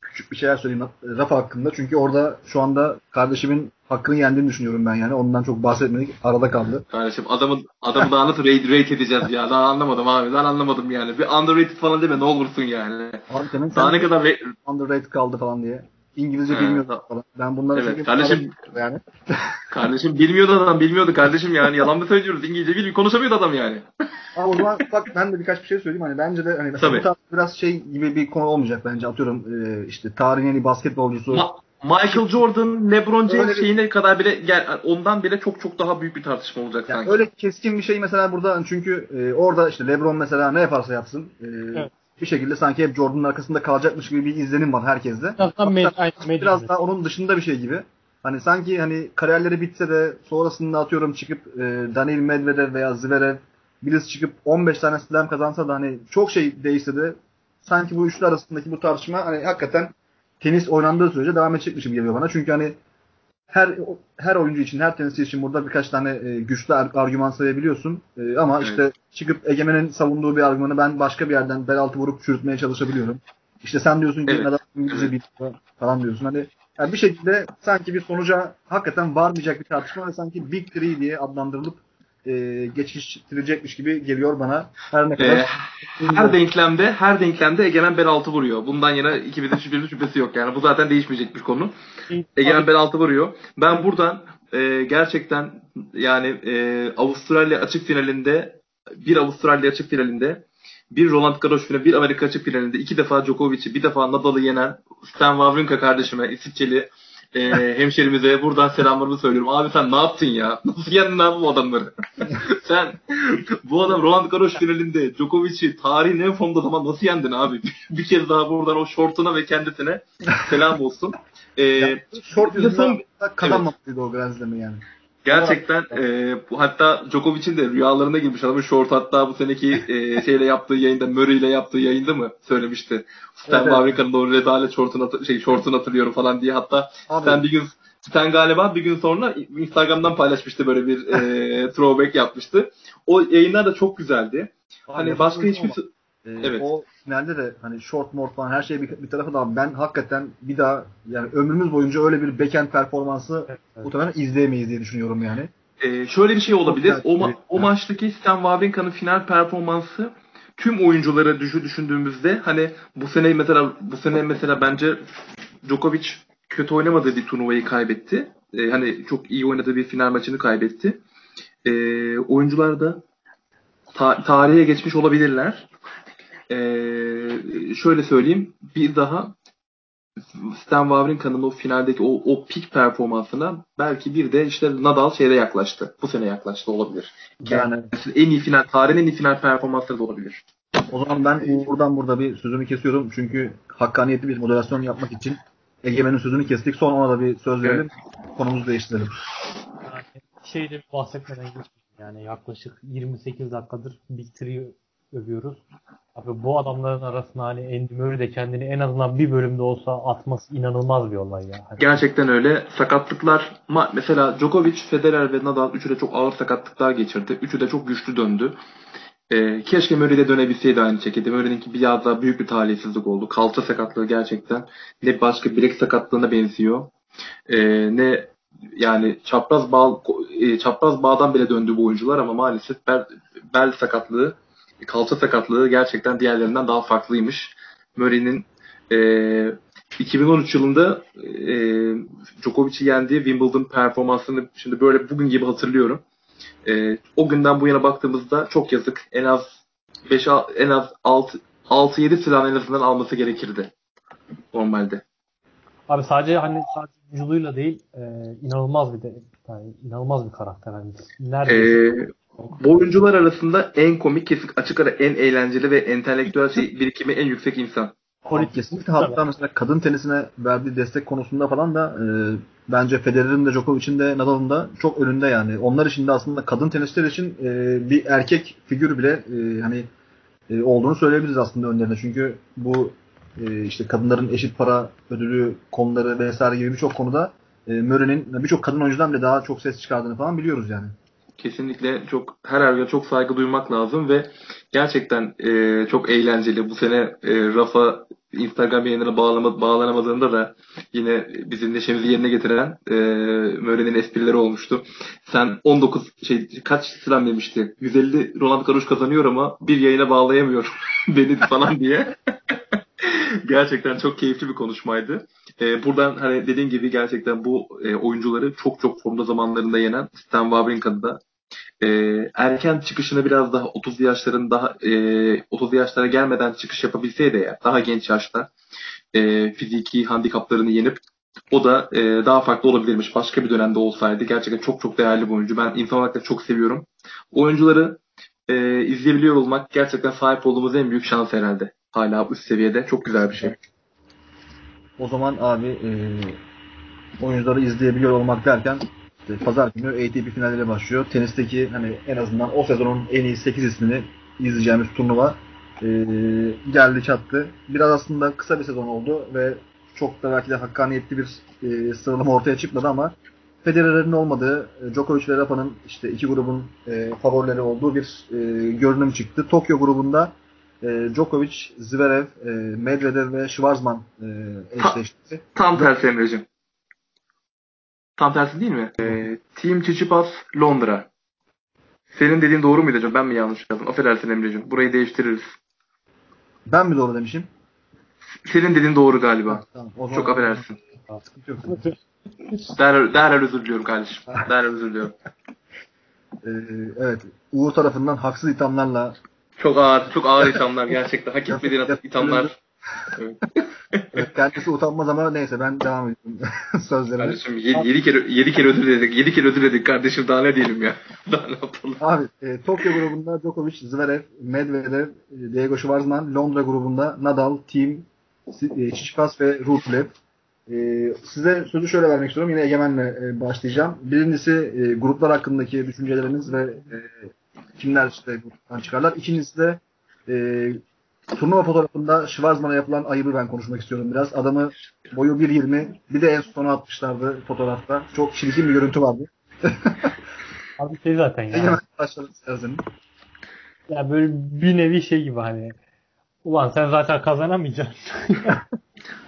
küçük bir şeyler söyleyeyim Rafa hakkında. Çünkü orada şu anda kardeşimin hakkını yendiğini düşünüyorum ben yani. Ondan çok bahsetmedik. Arada kaldı. Kardeşim adamı adamı daha nasıl rate, rate edeceğiz ya? Daha anlamadım abi. Ben anlamadım yani. Bir underrated falan deme ne olursun yani. Abi senin Daha sen ne kadar re- underrated kaldı falan diye. İngilizce He, bilmiyordu tamam. falan. Ben bunları Evet, kardeşim- yani. kardeşim bilmiyordu adam bilmiyordu kardeşim yani. Yalan mı söylüyoruz? İngilizce bilmiyor. Konuşamıyordu adam yani. Ama o zaman bak ben de birkaç bir şey söyleyeyim. Hani bence de hani Tabii. bu tarz biraz şey gibi bir konu olmayacak bence. Atıyorum e, işte tarihin en iyi basketbolcusu. Ma- Michael Jordan, LeBron James Öyle bir- şeyine kadar bile gel ondan bile çok çok daha büyük bir tartışma olacak Yani sanki. öyle keskin bir şey mesela burada çünkü e, orada işte LeBron mesela ne yaparsa yapsın e, Evet. Bir şekilde sanki hep Jordan'ın arkasında kalacakmış gibi bir izlenim var herkeste. Biraz daha onun dışında bir şey gibi. Hani sanki hani kariyerleri bitse de sonrasında atıyorum çıkıp e, Daniil Medvedev veya Zverev birisi çıkıp 15 tane slam kazansa da hani çok şey değişse de sanki bu üçlü arasındaki bu tartışma hani hakikaten tenis oynandığı sürece devam edecekmiş gibi geliyor bana. Çünkü hani her her oyuncu için, her tenisçi için burada birkaç tane e, güçlü ar- argüman sayabiliyorsun. E, ama Evet. işte çıkıp Egemen'in savunduğu bir argümanı ben başka bir yerden bel altı vurup çürütmeye çalışabiliyorum. İşte sen diyorsun ki Evet. adam İngilizce Evet. biliyor falan diyorsun. Hani yani bir şekilde sanki bir sonuca hakikaten varmayacak bir tartışma ve sanki Big Three diye adlandırılıp e, geçiştirilecekmiş gibi geliyor bana. Her ne kadar Ee, her denklemde her denklemde Egemen bel altı vuruyor. Bundan yana ikimizin hiçbirinin şüphesi yok yani. Bu zaten değişmeyecek bir konu. Egemen bel altı vuruyor. Ben buradan e, gerçekten yani e, Avustralya açık finalinde bir Avustralya açık finalinde bir Roland Garros finali, bir Amerika açık finalinde iki defa Djokovic'i, bir defa Nadal'ı yenen Stan Wawrinka kardeşime, İsviçreli e, hemşerimize buradan selamlarımı söylüyorum. Abi sen ne yaptın ya? Nasıl yendin abi bu adamları? sen bu adam Roland Garros finalinde Djokovic'i tarihin en formda zaman nasıl yendin abi? bir kez daha buradan o şortuna ve kendisine selam olsun. E, short bir de son- yüzünden kazanmamalıydı o Grand Slam'ı yani. Gerçekten e, bu hatta Djokovic'in de rüyalarına girmiş adamın short hatta bu seneki e, şeyle yaptığı yayında Murray ile yaptığı yayında mı söylemişti. Stan Evet. Wawrinka'nın o rezalet şortunu şey şortunu hatırlıyorum falan diye hatta Abi, Stan bir gün Stan galiba bir gün sonra Instagram'dan paylaşmıştı böyle bir e, throwback yapmıştı. O yayınlar da çok güzeldi. Hani abi, başka ama, hiçbir e, Evet. O finalde de hani short mort falan her şey bir, bir tarafa da ben hakikaten bir daha yani ömrümüz boyunca öyle bir backhand performansı Evet, evet. muhtemelen izleyemeyiz diye düşünüyorum yani. Ee, şöyle bir şey olabilir. O, ma- o maçtaki Stan Wawrinka'nın final performansı tüm oyuncuları düşü düşündüğümüzde hani bu sene mesela bu sene mesela bence Djokovic kötü oynamadığı bir turnuvayı kaybetti. Ee, hani çok iyi oynadığı bir final maçını kaybetti. Ee, oyuncular da ta- tarihe geçmiş olabilirler. Ee, şöyle söyleyeyim. Bir daha Stan Wawrinka'nın o finaldeki o, o peak performansına belki bir de işte Nadal şeyde yaklaştı. Bu sene yaklaştı olabilir. Yani En iyi final, tarihin en iyi final performansları da olabilir. o zaman ben Uğur'dan burada bir sözümü kesiyorum. Çünkü hakkaniyetli bir moderasyon yapmak için Egemen'in sözünü kestik. Son ona da bir söz verelim. Konumuzu değiştirelim. Yani şeyde bahsetmeden geçmedim. Yani yaklaşık 28 dakikadır Big Three'yi övüyoruz. Abi bu adamların arasında hani Andy Murray de kendini en azından bir bölümde olsa atması inanılmaz bir olay ya. Hani Gerçekten öyle. Sakatlıklar mesela Djokovic, Federer ve Nadal üçü de çok ağır sakatlıklar geçirdi. Üçü de çok güçlü döndü. Ee, keşke Murray de dönebilseydi aynı şekilde. Murray'ninki biraz daha büyük bir talihsizlik oldu. Kalça sakatlığı gerçekten ne başka bilek sakatlığına benziyor. Ee, ne yani çapraz bağ e, çapraz bağdan bile döndü bu oyuncular ama maalesef bel, bel sakatlığı, kalça sakatlığı gerçekten diğerlerinden daha farklıymış. Murray'nin e, 2013 yılında e, Djokovic'i yendiği Wimbledon performansını şimdi böyle bugün gibi hatırlıyorum. E, o günden bu yana baktığımızda çok yazık. En az 5 en az 6 6-7 silah en azından alması gerekirdi normalde. Abi sadece hani sadece oyunculuğuyla değil e, inanılmaz bir de yani inanılmaz bir karakter. Hani neredeyse Ee, bu oyuncular arasında en komik, kesin açık ara en eğlenceli ve entelektüel şey, birikimi en yüksek insan. politik Kesinlikle hatta mesela kadın tenisine verdiği destek konusunda falan da e, bence Federer'in de Djokovic'in de Nadal'ın da çok önünde yani. Onlar için de aslında kadın tenisçiler için e, bir erkek figür bile e, hani e, olduğunu söyleyebiliriz aslında önlerinde. Çünkü bu e, işte kadınların eşit para ödülü konuları vesaire gibi birçok konuda e, Murray'nin birçok kadın oyuncudan bile daha çok ses çıkardığını falan biliyoruz yani. Kesinlikle çok her ergen çok saygı duymak lazım ve Gerçekten e, çok eğlenceli. Bu sene e, Rafa Instagram yayınına bağlama, bağlanamadığında da yine bizim neşemizi yerine getiren e, Murray'nin esprileri olmuştu. Sen 19 şey kaç slam demişti? 150 Roland Garros kazanıyor ama bir yayına bağlayamıyor beni falan diye. gerçekten çok keyifli bir konuşmaydı. E, buradan hani dediğin gibi gerçekten bu e, oyuncuları çok çok formda zamanlarında yenen Stan Wawrinka'da da e, erken çıkışını biraz daha 30 yaşların daha e, 30 yaşlara gelmeden çıkış yapabilseydi ya daha genç yaşta e, fiziki handikaplarını yenip o da e, daha farklı olabilirmiş. Başka bir dönemde olsaydı gerçekten çok çok değerli bir oyuncu. Ben insan olarak da çok seviyorum. Oyuncuları e, izleyebiliyor olmak gerçekten sahip olduğumuz en büyük şans herhalde. Hala üst seviyede. Çok güzel bir şey. O zaman abi e, oyuncuları izleyebiliyor olmak derken pazar günü ATP finalleri başlıyor. Tenisteki hani en azından o sezonun en iyi 8 ismini izleyeceğimiz turnuva e, geldi çattı. Biraz aslında kısa bir sezon oldu ve çok da belki de hakkaniyetli bir e, sıralama ortaya çıkmadı ama Federer'in olmadığı, e, Djokovic ve Rafa'nın işte iki grubun e, favorileri olduğu bir e, görünüm çıktı. Tokyo grubunda e, Djokovic, Zverev, e, Medvedev ve Schwarzman e, eşleşti. Tam tersi Emre'cim. Tam tersi değil mi? Ee, Team Tsitsipas Londra. Senin dediğin doğru muydu acaba? Ben mi yanlış yazdım? Affedersin Emre'cim. Burayı değiştiririz. Ben mi doğru demişim? Senin dediğin doğru galiba. Tamam, o zaman- Çok affedersin. Sıkıntı yok. Derhal, derhal özür diliyorum kardeşim. Derhal özür diliyorum. Ee, evet. Uğur tarafından haksız ithamlarla Çok ağır, çok ağır ithamlar gerçekten. Hak etmediğin ithamlar. Evet. kendisi utanmaz ama neyse ben devam ediyorum sözlerime. Kardeşim 7 kere 7 kere ödül dedik. 7 kere ödül dedik kardeşim daha ne diyelim ya. Daha ne yapalım? Abi e, Tokyo grubunda Djokovic, Zverev, Medvedev, e, Diego Schwartzman, Londra grubunda Nadal, Team, e, Tsitsipas ve Rublev. E, size sözü şöyle vermek istiyorum. Yine Egemen'le e, başlayacağım. Birincisi e, gruplar hakkındaki düşünceleriniz ve e, kimler işte gruptan çıkarlar. İkincisi de e, turnuva fotoğrafında Schwarzman'a yapılan ayıbı ben konuşmak istiyorum biraz. Adamı boyu 1.20 bir de en sona atmışlardı fotoğrafta. Çok çirkin bir görüntü vardı. Abi şey zaten ya. Egemen başladı istersen. Ya böyle bir nevi şey gibi hani. Ulan sen zaten kazanamayacaksın.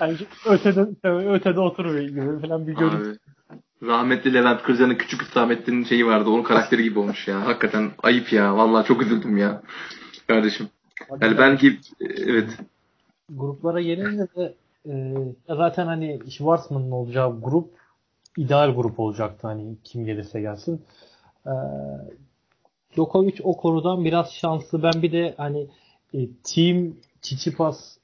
yani ötede, ötede oturuyor gibi falan bir görüntü. Abi, rahmetli Levent Kırca'nın küçük Hüsamettin'in şeyi vardı. Onun karakteri gibi olmuş ya. Hakikaten ayıp ya. Vallahi çok üzüldüm ya. Kardeşim. Yani belki evet. Gruplara gelince de e, zaten hani Schwarzman'ın olacağı grup ideal grup olacaktı hani kim gelirse gelsin. E, Djokovic o konudan biraz şanslı. Ben bir de hani e, Team Tsitsipas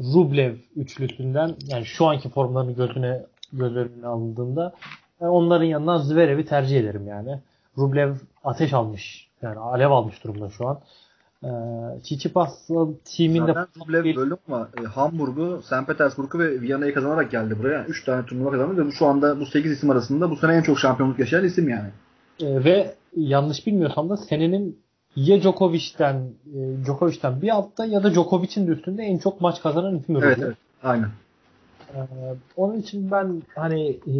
Rublev üçlüsünden yani şu anki formlarını gözüne göz önüne alındığında ben onların yanından Zverev'i tercih ederim yani. Rublev ateş almış. Yani alev almış durumda şu an. Ee, Çiçipas'ın timinde Zaten Rublev bölüm ama e, Hamburg'u, St. Petersburg'u ve Viyana'yı kazanarak geldi buraya. 3 tane turnuva kazandı ve şu anda bu 8 isim arasında bu sene en çok şampiyonluk yaşayan isim yani. e, ve yanlış bilmiyorsam da senenin ya Djokovic'ten e, Djokovic'ten bir altta ya da Djokovic'in de üstünde en çok maç kazanan isim Evet, evet. Aynen. Ee, onun için ben hani e,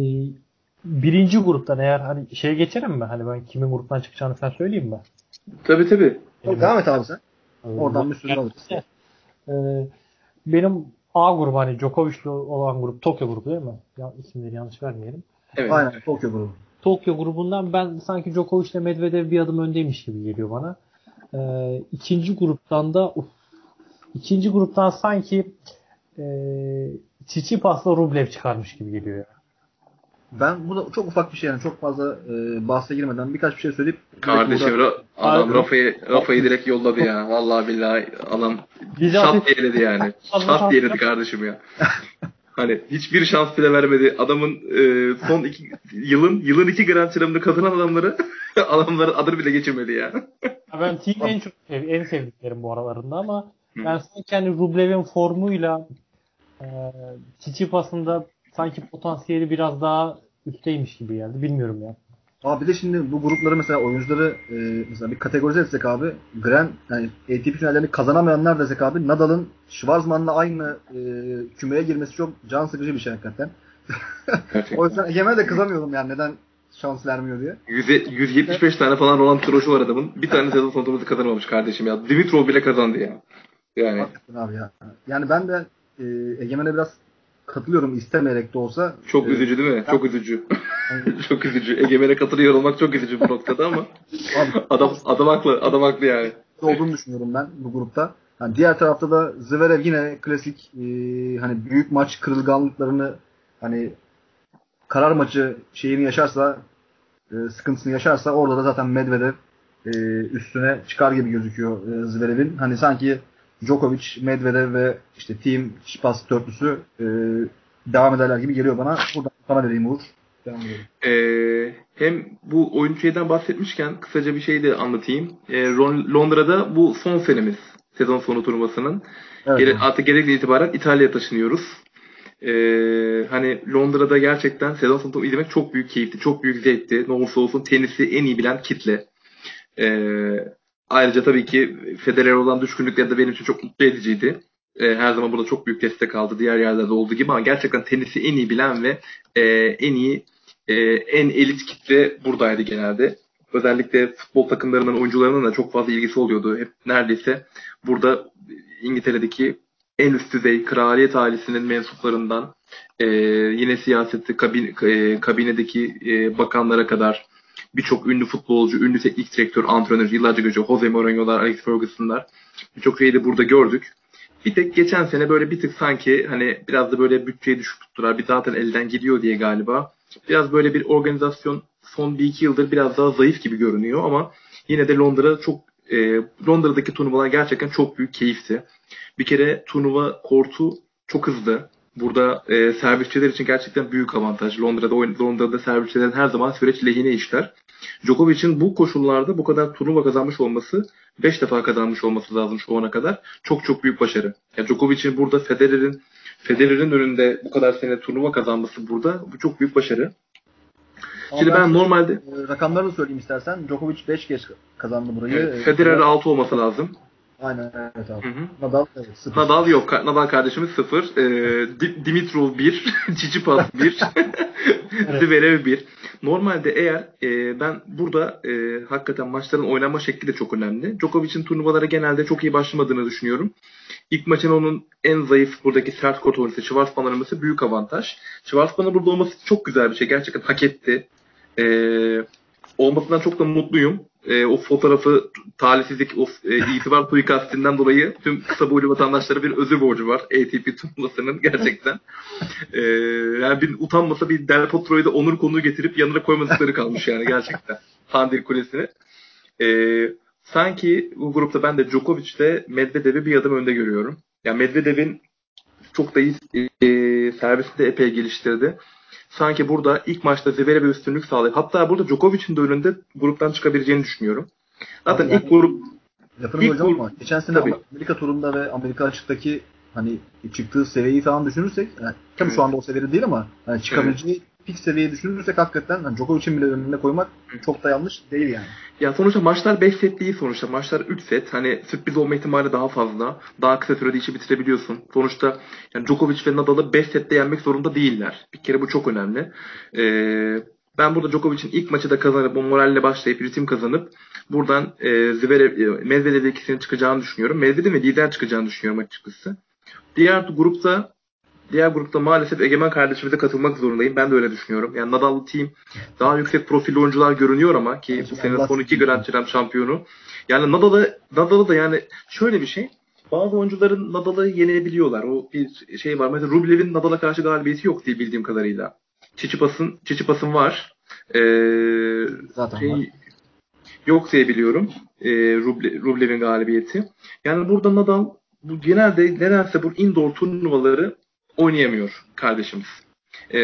birinci gruptan eğer hani şeye geçerim mi? Hani ben kimin gruptan çıkacağını sen söyleyeyim mi? Tabii tabii. Tabii, devam et abi sen. Oradan bir sürü alırız. Ee, benim A grubu hani Djokovic'li olan grup Tokyo grubu değil mi? Ya, isimleri yanlış vermeyelim. Evet. Aynen. Tokyo grubu. Tokyo grubundan ben sanki Djokovic ile Medvedev bir adım öndeymiş gibi geliyor bana. Ee, ikinci gruptan da uf, ikinci gruptan sanki e, Tsitsipas'la Rublev çıkarmış gibi geliyor. ya. Ben bu da çok ufak bir şey yani çok fazla e, bahse girmeden birkaç bir şey söyleyip Kardeşim Ra- adam. Rafa'yı Rafa'yı direkt yolladı ya. Vallahi billahi adam Bizi şat diyeledi yani. Şat Allah. diyeledi kardeşim ya. Hani hiçbir şans bile vermedi. Adamın e, son iki yılın yılın iki Grand Slam'ını kazanan adamları adamların adını bile geçirmedi ya. Ya Ben Team'i en çok sev- en sevdiklerim bu aralarında ama Hı. ben sanki hani Rublev'in formuyla e, Tsitsipas'ın da sanki potansiyeli biraz daha üstteymiş gibi geldi. Bilmiyorum ya. Abi bir de şimdi bu grupları mesela oyuncuları e, mesela bir kategorize etsek abi Grand yani ATP finallerini kazanamayanlar desek abi Nadal'ın Schwarzman'la aynı e, kümeye girmesi çok can sıkıcı bir şey hakikaten. Gerçekten. o yüzden Egemen'e de kızamıyorum yani neden şans vermiyor diye. 100, 175 tane falan Roland Garros'u var adamın. Bir tane sezon sonu turnuvası kazanamamış kardeşim ya. Dimitrov bile kazandı ya. Yani. Hakikaten abi ya. Yani ben de e, Egemen'e biraz katılıyorum istemeyerek de olsa. Çok e, üzücü değil mi? Çok üzücü. çok üzücü. Egemen'e katılıyor olmak çok üzücü bu noktada ama Abi, adam adam haklı. Adam haklı yani. olduğunu düşünüyorum ben bu grupta. Yani diğer tarafta da Zverev yine klasik e, hani büyük maç kırılganlıklarını hani karar maçı şeyini yaşarsa e, sıkıntısını yaşarsa orada da zaten Medvedev e, üstüne çıkar gibi gözüküyor e, Zverev'in. Hani sanki Djokovic, Medvedev ve işte Team Çipas dörtlüsü e, devam ederler gibi geliyor bana. Buradan sana vereyim Uğur. Ee, hem bu oyuncu şeyden bahsetmişken kısaca bir şey de anlatayım. Ee, Londra'da bu son senemiz sezon sonu turnuvasının. Evet, Gere- artık gerekli itibaren İtalya'ya taşınıyoruz. Ee, hani Londra'da gerçekten sezon sonu izlemek çok büyük keyifti. Çok büyük zevkti. Ne olursa olsun tenisi en iyi bilen kitle. Ee, ayrıca tabii ki Federer olan düşkünlükleri de benim için çok mutlu ediciydi. Ee, her zaman burada çok büyük destek aldı. Diğer yerlerde olduğu gibi ama gerçekten tenisi en iyi bilen ve e, en iyi e, en elit kitle buradaydı genelde. Özellikle futbol takımlarının oyuncularının da çok fazla ilgisi oluyordu. Hep neredeyse burada İngiltere'deki en üst düzey kraliyet ailesinin mensuplarından e, yine siyaseti kabin, e, kabinedeki e, bakanlara kadar birçok ünlü futbolcu, ünlü teknik direktör, antrenör, yıllarca geçiyor. Jose Mourinho'lar, Alex Ferguson'lar birçok şeyi de burada gördük. Bir tek geçen sene böyle bir tık sanki hani biraz da böyle bütçeyi düşük tuttular. Bir zaten elden gidiyor diye galiba. Biraz böyle bir organizasyon son bir iki yıldır biraz daha zayıf gibi görünüyor ama yine de Londra çok e, Londra'daki turnuvalar gerçekten çok büyük keyifti. Bir kere turnuva kortu çok hızlı. Burada e, servisçiler için gerçekten büyük avantaj. Londra'da Londra'da servisçilerin her zaman süreç lehine işler. Djokovic'in bu koşullarda bu kadar turnuva kazanmış olması 5 defa kazanmış olması lazım şu ana kadar. Çok çok büyük başarı. Yani Djokovic'in burada Federer'in Federer'in önünde bu kadar sene turnuva kazanması burada bu çok büyük başarı. Ama Şimdi ben normalde e, rakamları da söyleyeyim istersen. Djokovic 5 kez kazandı burayı. evet, Federer 6 olması lazım. Aynen evet abi. Hı hı. Nadal evet 0. Nadal yok. Nadal kardeşimiz 0. Ee, Di- Dimitrov 1. Tsitsipas 1. Zverev 1. Normalde eğer e, ben burada e, hakikaten maçların oynanma şekli de çok önemli. Djokovic'in turnuvalara genelde çok iyi başlamadığını düşünüyorum. İlk maçın onun en zayıf buradaki sert kort oyuncusu Schwarzman'ın olması büyük avantaj. Schwarzman'ın burada olması çok güzel bir şey. Gerçekten hak etti. Ee, olmasından çok da mutluyum. Ee, o fotoğrafı talihsizlik, o e, itibar suikastinden dolayı tüm kısa boylu vatandaşlara bir özür borcu var ATP turnuvasının gerçekten. Ee, yani bir utanmasa bir Del Potro'yu da onur konuğu getirip yanına koymadıkları kalmış yani gerçekten. Pandil Kulesi'ni. Ee, sanki bu grupta ben de Djokovic'te Medvedev'i bir adım önde görüyorum. Yani Medvedev'in çok da iyi e, servisini de epey geliştirdi. Sanki burada ilk maçta Zverev'e üstünlük sağlayıp hatta burada Djokovic'in de önünde gruptan çıkabileceğini düşünüyorum. Zaten Abi ilk yani- grup Lafını İlk böleceğim grup- ama geçen sene Tabii. Amerika turunda ve Amerika açıktaki hani çıktığı seviyeyi falan düşünürsek yani, tabii Evet. şu anda o seviyede değil ama yani çıkabileceği pik seviyeyi düşünürsek hakikaten hani Djokovic'in bile önüne koymak çok da yanlış değil yani. Ya sonuçta maçlar 5 set değil sonuçta. Maçlar 3 set. Hani sürpriz olma ihtimali daha fazla. Daha kısa sürede işi bitirebiliyorsun. Sonuçta yani Djokovic ve Nadal'ı 5 sette yenmek zorunda değiller. Bir kere bu çok önemli. Ee, ben burada Djokovic'in ilk maçı da kazanıp o moralle başlayıp ritim kazanıp buradan e, Zverev, e, Medvedev'le ikisinin çıkacağını düşünüyorum. Medvedev'in ve lider çıkacağını düşünüyorum açıkçası. Diğer grupta diğer grupta maalesef Egemen kardeşimize katılmak zorundayım. Ben de öyle düşünüyorum. Yani Nadal team daha yüksek profilli oyuncular görünüyor ama ki bu sene son iki Grand Slam şampiyonu. Yani Nadal'ı Nadal'ı da yani şöyle bir şey. Bazı oyuncuların Nadal'ı yenebiliyorlar. O bir şey var. Mesela Rublev'in Nadal'a karşı galibiyeti yok diye bildiğim kadarıyla. Çiçipas'ın Çiçipas'ın var. Ee, Zaten şey, var. yok diye biliyorum. Ee, Ruble, Rublev'in galibiyeti. Yani burada Nadal bu genelde nedense bu indoor turnuvaları oynayamıyor kardeşimiz. Ee,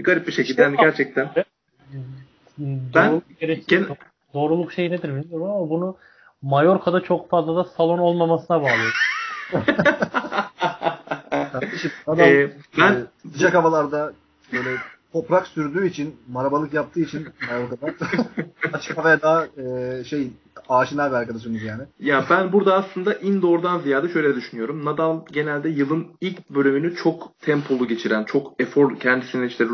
garip bir şekilde yani gerçekten. Ben gen- doğruluk şey nedir bilmiyorum ama bunu Mallorca'da çok fazla da salon olmamasına bağlıyorum. Kardeşim adam Ee, ben e, sıcak havalarda böyle toprak sürdüğü için, marabalık yaptığı için açık havaya daha e, şey aşina bir arkadaşımız yani. Ya ben burada aslında indoor'dan ziyade şöyle düşünüyorum. Nadal genelde yılın ilk bölümünü çok tempolu geçiren, çok efor kendisini işte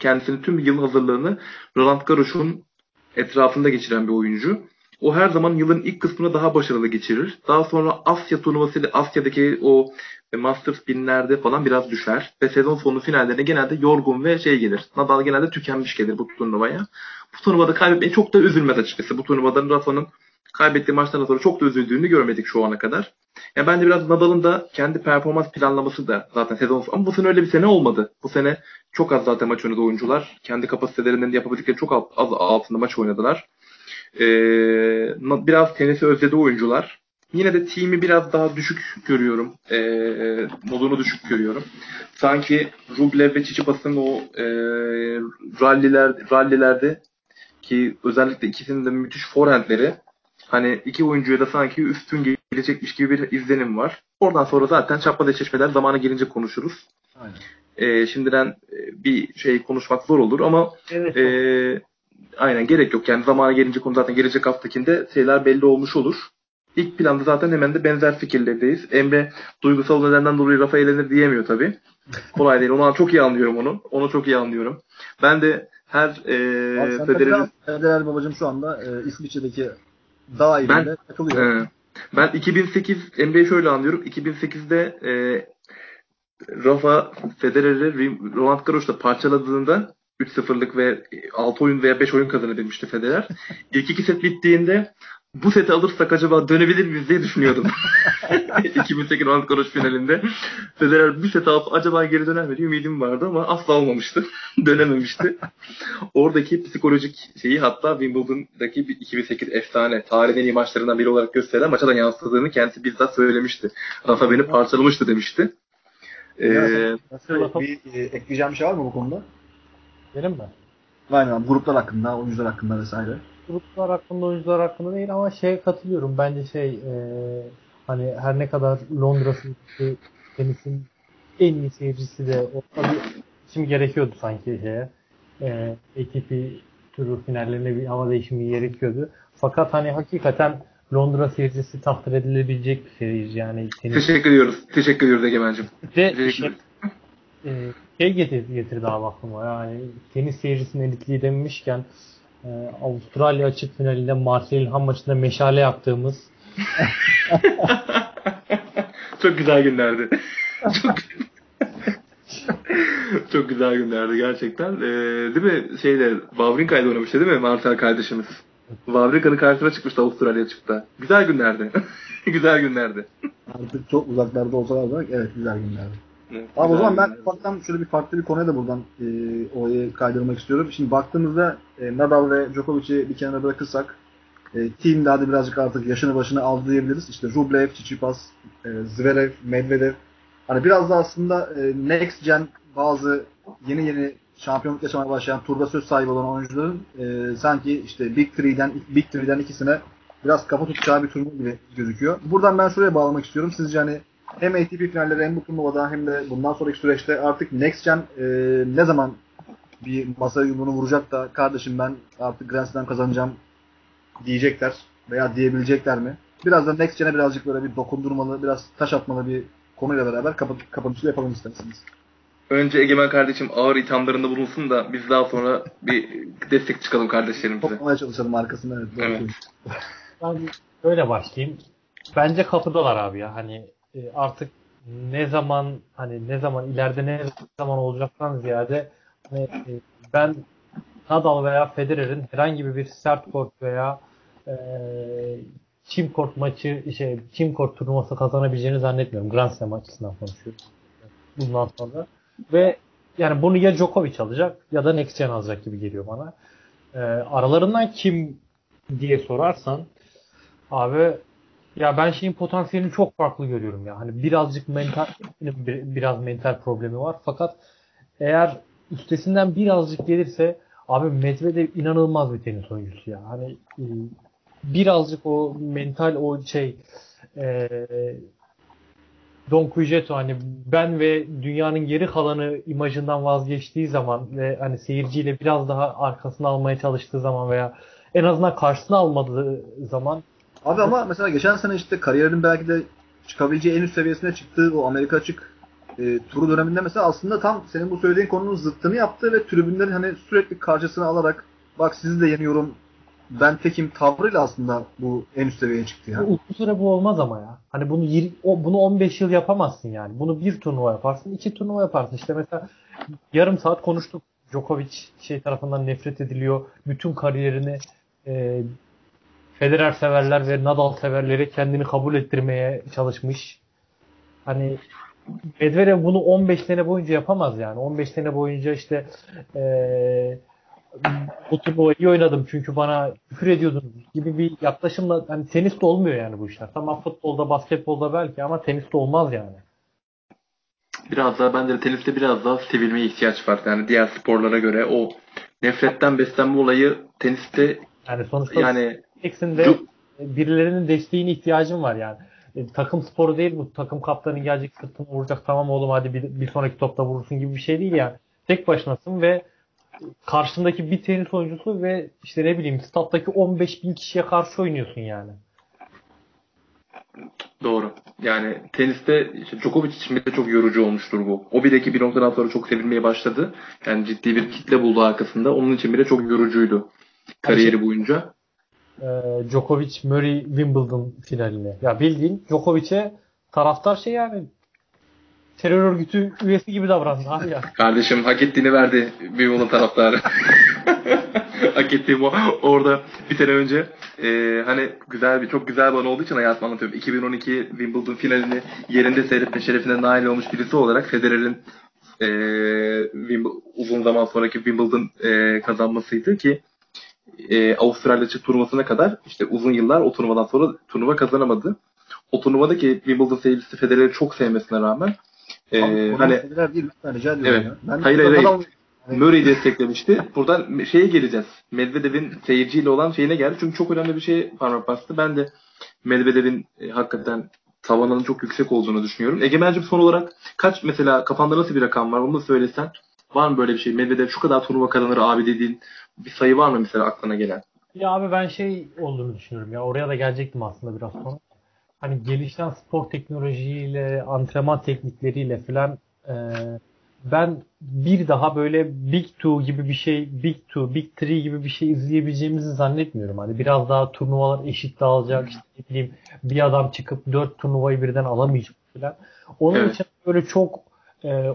kendisini tüm yıl hazırlığını Roland Garros'un etrafında geçiren bir oyuncu. O her zaman yılın ilk kısmını daha başarılı geçirir. Daha sonra Asya turnuvası, Asya'daki o Masters binlerde falan biraz düşer. Ve sezon sonu finallerine genelde yorgun ve şey gelir. Nadal genelde tükenmiş gelir bu turnuvaya. Bu turnuvada kaybetmeyi çok da üzülmez açıkçası. Bu turnuvada Rafa'nın kaybettiği maçtan sonra çok da üzüldüğünü görmedik şu ana kadar. Yani bence biraz Nadal'ın da kendi performans planlaması da zaten sezon sonu. Ama bu sene öyle bir sene olmadı. Bu sene çok az zaten maç oynadı oyuncular. Kendi kapasitelerinin yapabildikleri çok az altında maç oynadılar. Ee, biraz tenisi özledi oyuncular. Yine de team'i biraz daha düşük görüyorum. E, modunu düşük görüyorum. Sanki Rublev ve Çiçipas'ın o e, ralliler, rallilerde ki özellikle ikisinin de müthiş forehandleri hani iki oyuncuya da sanki üstün gelecekmiş gibi bir izlenim var. Oradan sonra zaten çapma eşleşmeler zamanı gelince konuşuruz. Aynen. E, şimdiden bir şey konuşmak zor olur ama evet. e, aynen gerek yok. Yani zamanı gelince konu zaten gelecek haftakinde şeyler belli olmuş olur. İlk planda zaten hemen de benzer fikirlerdeyiz. Emre duygusal nedenden dolayı Rafa elenir diyemiyor tabii. Kolay değil. Onu çok iyi anlıyorum onu. Onu çok iyi anlıyorum. Ben de her e, Federer'in... Federer babacım şu anda e, İsviçre'deki dağ evinde takılıyor. E, ben 2008 Emre'yi şöyle anlıyorum. 2008'de e, Rafa Federer'i Roland Garros'ta parçaladığında 3-0'lık ve 6 oyun veya 5 oyun kazanabilmişti Federer. İlk iki set bittiğinde bu seti alırsak acaba dönebilir miyiz diye düşünüyordum. 2008 Roland Garros finalinde. Federer bir set alıp acaba geri döner mi diye ümidim vardı ama asla olmamıştı. Dönememişti. Oradaki psikolojik şeyi hatta Wimbledon'daki 2008 efsane, tarihin iyi maçlarından biri olarak gösterilen maça da yansıdığını kendisi bizzat söylemişti. Rafa beni parçalamıştı demişti. Ee, bir, e, ekleyeceğim bir şey var mı bu konuda? Benim mi? Aynen gruplar hakkında, oyuncular hakkında vesaire gruplar hakkında, oyuncular hakkında değil ama şeye katılıyorum. Bence şey e, hani her ne kadar Londra'daki tenisin en iyi seyircisi de olsa bir şimdi gerekiyordu sanki şeye. E, ATP turu finallerine bir hava değişimi gerekiyordu. Fakat hani hakikaten Londra seyircisi takdir edilebilecek bir seyirci yani. Tenis... Teşekkür ediyoruz. Teşekkür ediyoruz Egemen'cim. Ve şey, e, şey getirdi, getirdi abi aklıma yani tenis seyircisinin elitliği demişken e, Avustralya açık finalinde Marcel İlhan maçında meşale yaktığımız çok güzel günlerdi. çok çok güzel günlerdi gerçekten. Ee, değil mi? Şeyde Wawrinka'yla oynamıştı değil mi? Marcel kardeşimiz. Wawrinka'nın karşısına çıkmıştı Avustralya çıktı. Güzel günlerdi. güzel günlerdi. Artık çok uzaklarda olsalar da evet güzel günlerdi. Evet, Abi o zaman ben ufaktan şöyle bir farklı bir konuya da buradan e, oraya kaydırmak istiyorum. Şimdi baktığımızda e, Nadal ve Djokovic'i bir kenara bırakırsak e, team de hadi birazcık artık yaşını başına aldı diyebiliriz. İşte Rublev, Tsitsipas, e, Zverev, Medvedev. Hani biraz da aslında e, next gen bazı yeni yeni şampiyonluk yaşamaya başlayan turda söz sahibi olan oyuncuların e, sanki işte Big Three'den Big Three'den ikisine biraz kafa tutacağı bir turnuva gibi gözüküyor. Buradan ben şuraya bağlamak istiyorum. Sizce hani hem ATP finalleri hem bu turnuvada hem de bundan sonraki süreçte artık Next Gen e, ne zaman bir masaya yumruğunu vuracak da kardeşim ben artık Grand Slam kazanacağım diyecekler veya diyebilecekler mi? Biraz da Next Gen'e birazcık böyle bir dokundurmalı, biraz taş atmalı bir konuyla beraber kapat kapanışı yapalım isterseniz. Önce Egemen kardeşim ağır ithamlarında bulunsun da biz daha sonra bir destek çıkalım kardeşlerimize. Toplamaya çalışalım arkasında. Evet. evet. ben öyle başlayayım. Bence kapıdalar abi ya. Hani e, artık ne zaman hani ne zaman ileride ne zaman olacaktan ziyade hani, e, ben Nadal veya Federer'in herhangi bir sert kort veya e, kort maçı şey çim kort turnuvası kazanabileceğini zannetmiyorum. Grand Slam açısından konuşuyorum. Bundan sonra. Ve yani bunu ya Djokovic alacak ya da Next Gen alacak gibi geliyor bana. E, aralarından kim diye sorarsan abi ya ben şeyin potansiyelini çok farklı görüyorum ya. Hani birazcık mental biraz mental problemi var. Fakat eğer üstesinden birazcık gelirse abi Medvedev inanılmaz bir tenis oyuncusu ya. Hani e, birazcık o mental o şey e, Don Cuijeto hani ben ve dünyanın geri kalanı imajından vazgeçtiği zaman ve hani seyirciyle biraz daha arkasını almaya çalıştığı zaman veya en azından karşısına almadığı zaman Abi ama mesela geçen sene işte kariyerin belki de çıkabileceği en üst seviyesine çıktığı o Amerika açık e, turu döneminde mesela aslında tam senin bu söylediğin konunun zıttını yaptı ve tribünlerin hani sürekli karşısına alarak bak sizi de yeniyorum ben tekim tavrıyla aslında bu en üst seviyeye çıktı ya. Uzun süre bu olmaz ama ya. Hani bunu 20, o, bunu 15 yıl yapamazsın yani. Bunu bir turnuva yaparsın, iki turnuva yaparsın. İşte mesela yarım saat konuştuk. Djokovic şey tarafından nefret ediliyor. Bütün kariyerini e, Federer severler ve Nadal severleri kendini kabul ettirmeye çalışmış. Hani Medvedev bunu 15 sene boyunca yapamaz yani. 15 sene boyunca işte eee bu turnuvayı iyi oynadım çünkü bana küfür ediyordunuz gibi bir yaklaşımla hani teniste olmuyor yani bu işler. Tamam futbolda, basketbolda belki ama teniste olmaz yani. Biraz daha bence de teniste biraz daha sevilmeye ihtiyaç var. Yani diğer sporlara göre o nefretten beslenme olayı teniste yani sonuçta yani de birilerinin desteğine ihtiyacım var yani. E, takım sporu değil bu. Takım kaptanı gelecek sırtını vuracak tamam oğlum hadi bir, bir sonraki topta vurursun gibi bir şey değil yani. Tek başınasın ve karşındaki bir tenis oyuncusu ve işte ne bileyim stat'taki 15 bin kişiye karşı oynuyorsun yani. Doğru. Yani teniste işte Djokovic için de çok yorucu olmuştur bu. O bileki bir noktadan sonra çok sevilmeye başladı. Yani ciddi bir kitle buldu arkasında. Onun için bile çok yorucuydu kariyeri boyunca. Ee, Djokovic Murray Wimbledon finaline. Ya bildiğin Djokovic'e taraftar şey yani terör örgütü üyesi gibi davrandı abi ya. Kardeşim hak ettiğini verdi Wimbledon taraftarı. hak ettiğim o. Orada bir sene önce e, hani güzel bir çok güzel bir anı olduğu için hayatımı anlatıyorum. 2012 Wimbledon finalini yerinde seyretme şerefine nail olmuş birisi olarak Federer'in e, uzun zaman sonraki Wimbledon e, kazanmasıydı ki e, Avustralya açık turnuvasına kadar işte uzun yıllar o turnuvadan sonra turnuva kazanamadı. O turnuvadaki Wimbledon seyircisi Federer'i çok sevmesine rağmen ee, Abi, hani değil lütfen rica ediyorum evet. ya. Ben hayır hayır. hayır. Murray desteklemişti. Buradan şeye geleceğiz. Medvedev'in seyirciyle olan şeyine geldi. Çünkü çok önemli bir şey parmak bastı. Ben de Medvedev'in e, hakikaten tavanının çok yüksek olduğunu düşünüyorum. Egemen'cim son olarak kaç mesela kafanda nasıl bir rakam var onu da söylesen. Var mı böyle bir şey? Medvedev şu kadar turnuva kazanır abi dediğin bir sayı var mı mesela aklına gelen? Ya abi ben şey olduğunu düşünüyorum ya. Oraya da gelecektim aslında biraz sonra hani gelişen spor teknolojiyle, antrenman teknikleriyle falan e, ben bir daha böyle Big Two gibi bir şey, Big Two, Big Three gibi bir şey izleyebileceğimizi zannetmiyorum. Hani biraz daha turnuvalar eşit dağılacak. işte ne bileyim bir adam çıkıp dört turnuvayı birden alamayacak falan. Onun evet. için böyle çok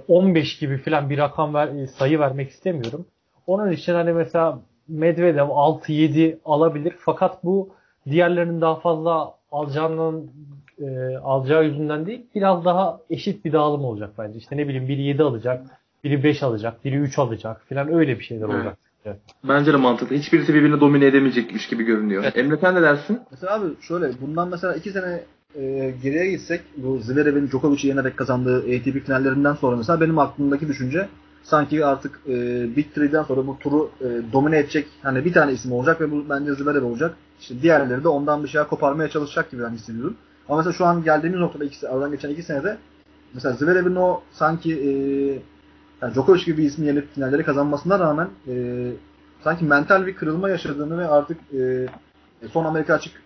15 gibi falan bir rakam ver, e, sayı vermek istemiyorum. Onun için hani mesela Medvedev 6-7 alabilir. Fakat bu diğerlerinin daha fazla alacağının e, alacağı yüzünden değil biraz daha eşit bir dağılım olacak bence. İşte ne bileyim biri 7 alacak, biri 5 alacak, biri 3 alacak filan öyle bir şeyler olacak. Evet. Bence de mantıklı. Hiçbirisi birbirini domine edemeyecekmiş gibi görünüyor. Evet. Emre sen ne dersin? Mesela abi şöyle bundan mesela 2 sene e, geriye gitsek bu Zverev'in Djokovic'i yenerek kazandığı ATP finallerinden sonra mesela benim aklımdaki düşünce sanki artık e, Big Three'den sonra bu turu e, domine edecek hani bir tane isim olacak ve bu bence Zverev olacak. İşte diğerleri de ondan bir şeyler koparmaya çalışacak gibi ben hissediyorum. Ama mesela şu an geldiğimiz noktada ikisi, aradan geçen iki senede mesela Zverev'in o sanki e, yani Djokovic gibi bir ismi yenip finalleri kazanmasına rağmen e, sanki mental bir kırılma yaşadığını ve artık e, son Amerika açık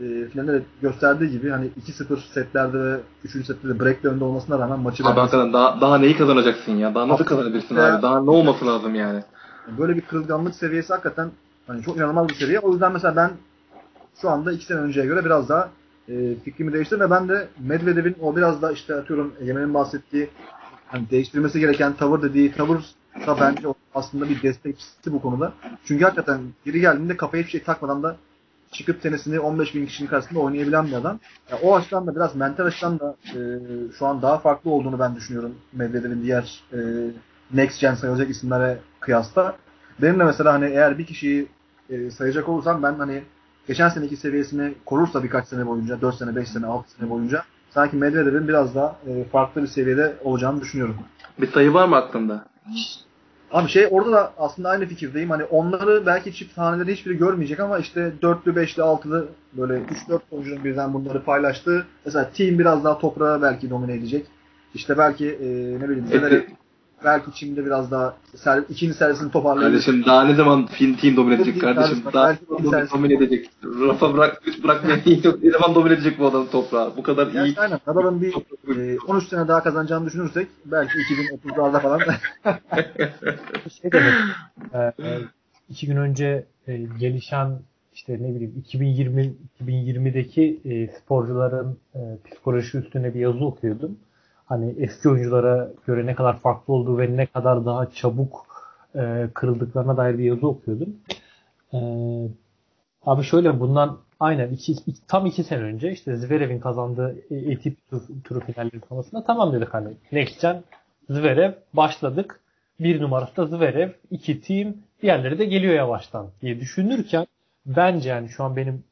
e, finalde gösterdiği gibi hani 2-0 setlerde ve 3. sette de break önde olmasına rağmen maçı abi hakikaten daha, daha neyi kazanacaksın ya? Daha nasıl kazanabilirsin abi? Daha ne olması lazım yani? Böyle bir kırılganlık seviyesi hakikaten hani çok inanılmaz bir seviye. O yüzden mesela ben şu anda iki sene önceye göre biraz daha e, fikrimi değiştirdim ve ben de Medvedev'in o biraz da işte atıyorum Yemen'in bahsettiği hani değiştirmesi gereken tavır dediği tavır da bence aslında bir destekçisi bu konuda. Çünkü hakikaten geri geldiğinde kafaya hiçbir şey takmadan da çıkıp tenisini 15 bin kişinin karşısında oynayabilen bir adam. Yani o açıdan da biraz mental açıdan da e, şu an daha farklı olduğunu ben düşünüyorum Medvedev'in diğer e, next gen sayılacak isimlere kıyasla. Benim de mesela hani eğer bir kişiyi e, sayacak olursam ben hani geçen seneki seviyesini korursa birkaç sene boyunca, 4 sene, 5 sene, 6 sene boyunca sanki Medvedev'in biraz daha e, farklı bir seviyede olacağını düşünüyorum. Bir sayı var mı aklında? Abi şey orada da aslında aynı fikirdeyim. Hani onları belki çift hanelerde hiçbiri görmeyecek ama işte dörtlü, beşli, altılı böyle 3-4 oyuncunun birden bunları paylaştığı. Mesela team biraz daha toprağa belki domine edecek. İşte belki e, ne bileyim. Eti, belki şimdi biraz daha ser, ikinci servisini toparlayabilir. Kardeşim daha ne zaman team domine edecek kardeşim? Kardeşim, Daha servis- domine edecek. Rafa bırak, hiç bırakmaya. Ne zaman domine edecek bu adam toprağı? Bu kadar iyi. Gerçi aynen. Nadal'ın bir e, 13 sene daha kazanacağını düşünürsek belki 2030'larda falan şey demek. e, iki gün önce e, gelişen işte ne bileyim 2020 2020'deki e, sporcuların e, psikolojisi üstüne bir yazı okuyordum. Hani eski oyunculara göre ne kadar farklı olduğu ve ne kadar daha çabuk e, kırıldıklarına dair bir yazı okuyordum. E, abi şöyle bundan aynen iki, tam iki sene önce işte Zverev'in kazandığı e, ATP tur, turu finalleri sonrasında tamam dedik hani Next Gen Zverev başladık. Bir numarası da Zverev, iki team, diğerleri de geliyor yavaştan diye düşünürken bence yani şu an benim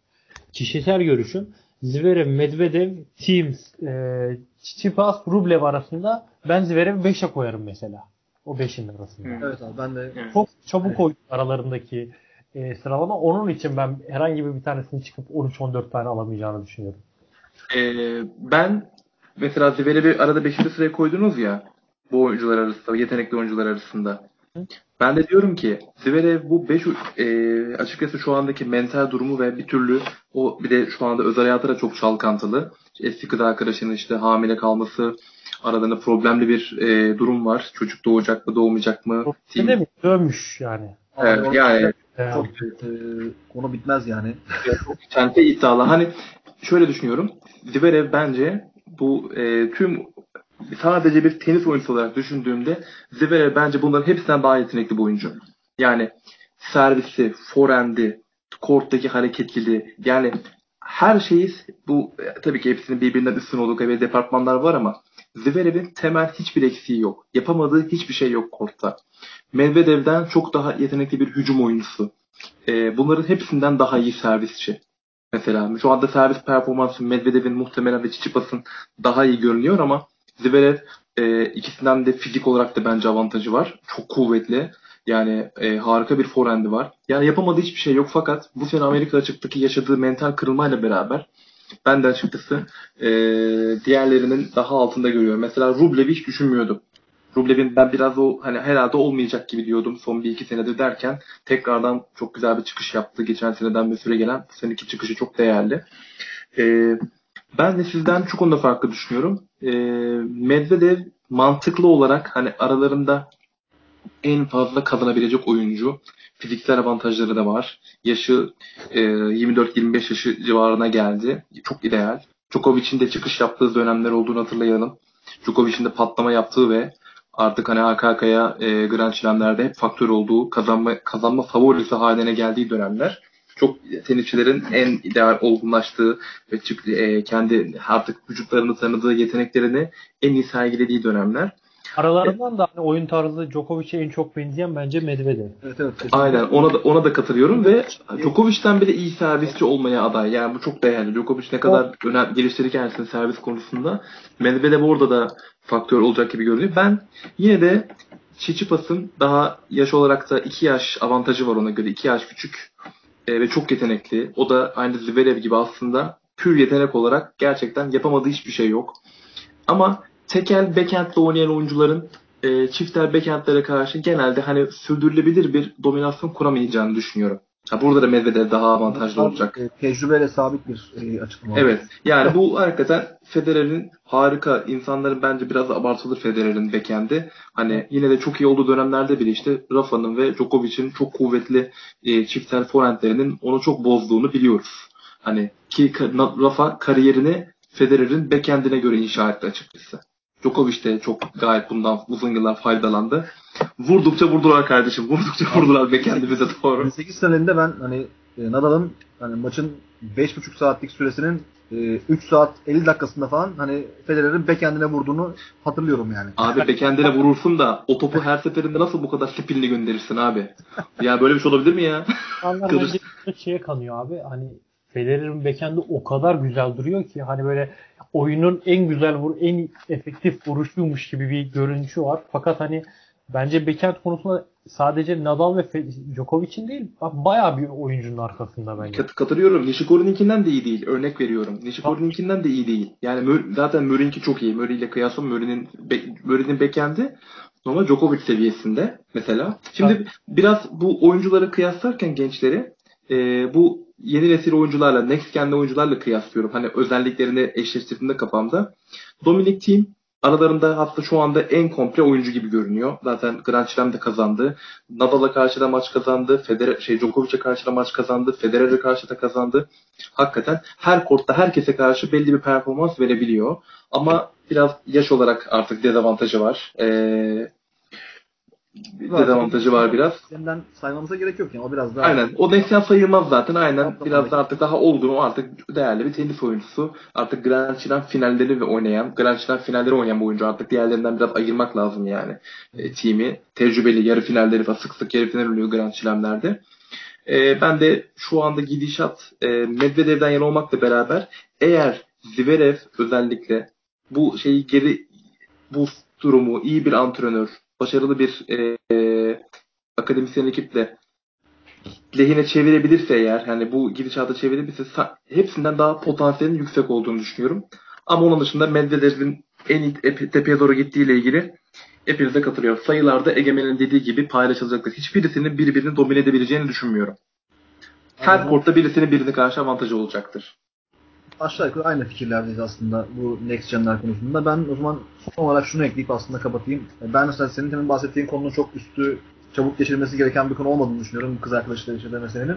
kişisel görüşüm Zverev, Medvedev, Teams, e, Tsitsipas, Rublev arasında ben Zverev'i 5'e koyarım mesela. O 5'in arasında. Hı. evet abi ben de Çok çabuk oyun aralarındaki e, sıralama. Onun için ben herhangi bir tanesini çıkıp 13-14 tane alamayacağını düşünüyorum. Ee, ben mesela Zverev'i arada 5. sıraya koydunuz ya bu oyuncular arasında, yetenekli oyuncular arasında. Hı. Ben de diyorum ki Zverev bu 5 açıkçası şu andaki mental durumu ve bir türlü o bir de şu anda özel hayatı da çok çalkantılı. Eski kız arkadaşının işte hamile kalması aralarında problemli bir e, durum var. Çocuk doğacak mı doğmayacak mı? Ne demek? Dönmüş yani. Evet, Abi, yani E, çok e, konu bitmez yani. Çente iddialı. Hani şöyle düşünüyorum. Zverev bence bu e, tüm sadece bir tenis oyuncusu olarak düşündüğümde Zverev bence bunların hepsinden daha yetenekli bir oyuncu. Yani servisi, forendi, korttaki hareketliliği yani her şeyi bu e, tabii ki hepsinin birbirinden üstün olduğu ve departmanlar var ama Zverev'in temel hiçbir eksiği yok. Yapamadığı hiçbir şey yok kortta. Medvedev'den çok daha yetenekli bir hücum oyuncusu. E, bunların hepsinden daha iyi servisçi. Mesela şu anda servis performansı Medvedev'in muhtemelen ve Çiçipas'ın daha iyi görünüyor ama Zverev e, ikisinden de fizik olarak da bence avantajı var. Çok kuvvetli. Yani e, harika bir forehand'i var. Yani yapamadığı hiçbir şey yok fakat bu sene Amerika açıktaki yaşadığı mental kırılmayla beraber ben de açıkçası e, diğerlerinin daha altında görüyorum. Mesela Rublev'i hiç düşünmüyordum. Rublev'in ben biraz o hani herhalde olmayacak gibi diyordum son bir iki senedir derken tekrardan çok güzel bir çıkış yaptı. Geçen seneden bir süre gelen bu seneki çıkışı çok değerli. Ee, ben de sizden şu konuda farklı düşünüyorum. Ee, Medvedev mantıklı olarak hani aralarında en fazla kazanabilecek oyuncu. Fiziksel avantajları da var. Yaşı e, 24-25 yaşı civarına geldi. Çok ideal. Djokovic'in de çıkış yaptığı dönemler olduğunu hatırlayalım. Djokovic'in de patlama yaptığı ve artık hani arka arkaya e, Grand Slam'lerde hep faktör olduğu, kazanma kazanma favorisi haline geldiği dönemler. Çok tenisçilerin en ideal olgunlaştığı ve çık, e, kendi artık vücutlarını tanıdığı yeteneklerini en iyi sergilediği dönemler. Aralarından da hani oyun tarzı Djokovic'e en çok benzeyen bence Medvedev. Evet evet. Aynen ona da ona da katılıyorum ve Djokovic'ten bile iyi servisçi olmaya aday. Yani bu çok değerli. Djokovic ne kadar önem geliştirirken servis konusunda Medvedev orada da faktör olacak gibi görünüyor. Ben yine de Çiçipas'ın daha yaş olarak da 2 yaş avantajı var ona göre. 2 yaş küçük e, ve çok yetenekli. O da aynı Zverev gibi aslında pür yetenek olarak gerçekten yapamadığı hiçbir şey yok. Ama tekel backhand'le oynayan oyuncuların e, çiftel backhand'lere karşı genelde hani sürdürülebilir bir dominasyon kuramayacağını düşünüyorum. Ha, burada da Medvedev daha avantajlı olacak. E, Tecrübeyle sabit bir e, açıklama. Evet. Yani bu hakikaten Federer'in harika. insanların bence biraz da abartılır Federer'in backhand'i. Hani yine de çok iyi olduğu dönemlerde bile işte Rafa'nın ve Djokovic'in çok kuvvetli e, çiftel forehandlerinin onu çok bozduğunu biliyoruz. Hani ki Rafa kariyerini Federer'in backhand'ine göre inşa etti açıkçası. Djokovic de çok gayet bundan uzun yıllar faydalandı. Vurdukça vurdular kardeşim. Vurdukça vurdular backhand'imize doğru. 28 senelerinde ben hani e, Nadal'ın hani maçın 5,5 saatlik süresinin e, 3 saat 50 dakikasında falan hani Federer'in backhand'ine vurduğunu hatırlıyorum yani. Abi backhand'ine vurursun da o topu her seferinde nasıl bu kadar spinli gönderirsin abi? Ya böyle bir şey olabilir mi ya? Bir şeye kanıyor abi. Hani Federer'in backhand'i o kadar güzel duruyor ki hani böyle oyunun en güzel vur, en efektif vuruşuymuş gibi bir görünüşü var. Fakat hani bence backhand konusunda sadece Nadal ve Djokovic'in değil bayağı bir oyuncunun arkasında bence. Kat- katılıyorum. Nishikori'ninkinden de iyi değil. Örnek veriyorum. Nishikori'ninkinden de iyi değil. Yani Mur- zaten Murray'inki çok iyi. Murray ile kıyasla Murray'nin Murray'nin backhand'i Ama Djokovic seviyesinde mesela. Şimdi evet. biraz bu oyuncuları kıyaslarken gençleri e, bu yeni nesil oyuncularla, next gen oyuncularla kıyaslıyorum. Hani özelliklerini eşleştirdiğimde kafamda. Dominic Thiem aralarında hatta şu anda en komple oyuncu gibi görünüyor. Zaten Grand Slam de kazandı. Nadal'a karşı da maç kazandı. Federer, şey Djokovic'e karşı da maç kazandı. Federer'e karşı da kazandı. Hakikaten her kortta herkese karşı belli bir performans verebiliyor. Ama biraz yaş olarak artık dezavantajı var. Ee, dezavantajı var biraz. Senden saymamıza gerek yok yani o biraz daha. Aynen. O Nesyan sayılmaz zaten. Aynen. Biraz da artık daha olgun o artık değerli bir tenis oyuncusu. Artık Grand Slam finalleri ve oynayan, Grand Slam finalleri oynayan bir oyuncu. Artık diğerlerinden biraz ayırmak lazım yani. E, team'i. Tecrübeli yarı finalleri falan sık sık yarı final oluyor Grand Slam'lerde. E, ben de şu anda gidişat e, Medvedev'den yana olmakla beraber eğer Zverev özellikle bu şeyi geri bu durumu iyi bir antrenör, başarılı bir e, e, akademisyen ekiple lehine çevirebilirse eğer hani bu gidişata çevirebilirse hepsinden daha potansiyelin yüksek olduğunu düşünüyorum. Ama onun dışında Medvedev'in en tepeye doğru gittiğiyle ilgili hepinize katılıyor. Sayılarda Egemen'in dediği gibi paylaşılacaktır. Hiçbirisinin birbirini domine edebileceğini düşünmüyorum. Her kortta birisinin birini karşı avantajı olacaktır aşağı yukarı aynı fikirlerdeyiz aslında bu Next Gen'ler konusunda. Ben o zaman son olarak şunu ekleyip aslında kapatayım. Ben mesela senin temin bahsettiğin konunun çok üstü çabuk geçirilmesi gereken bir konu olmadığını düşünüyorum kız arkadaşları yaşadığı meselenin.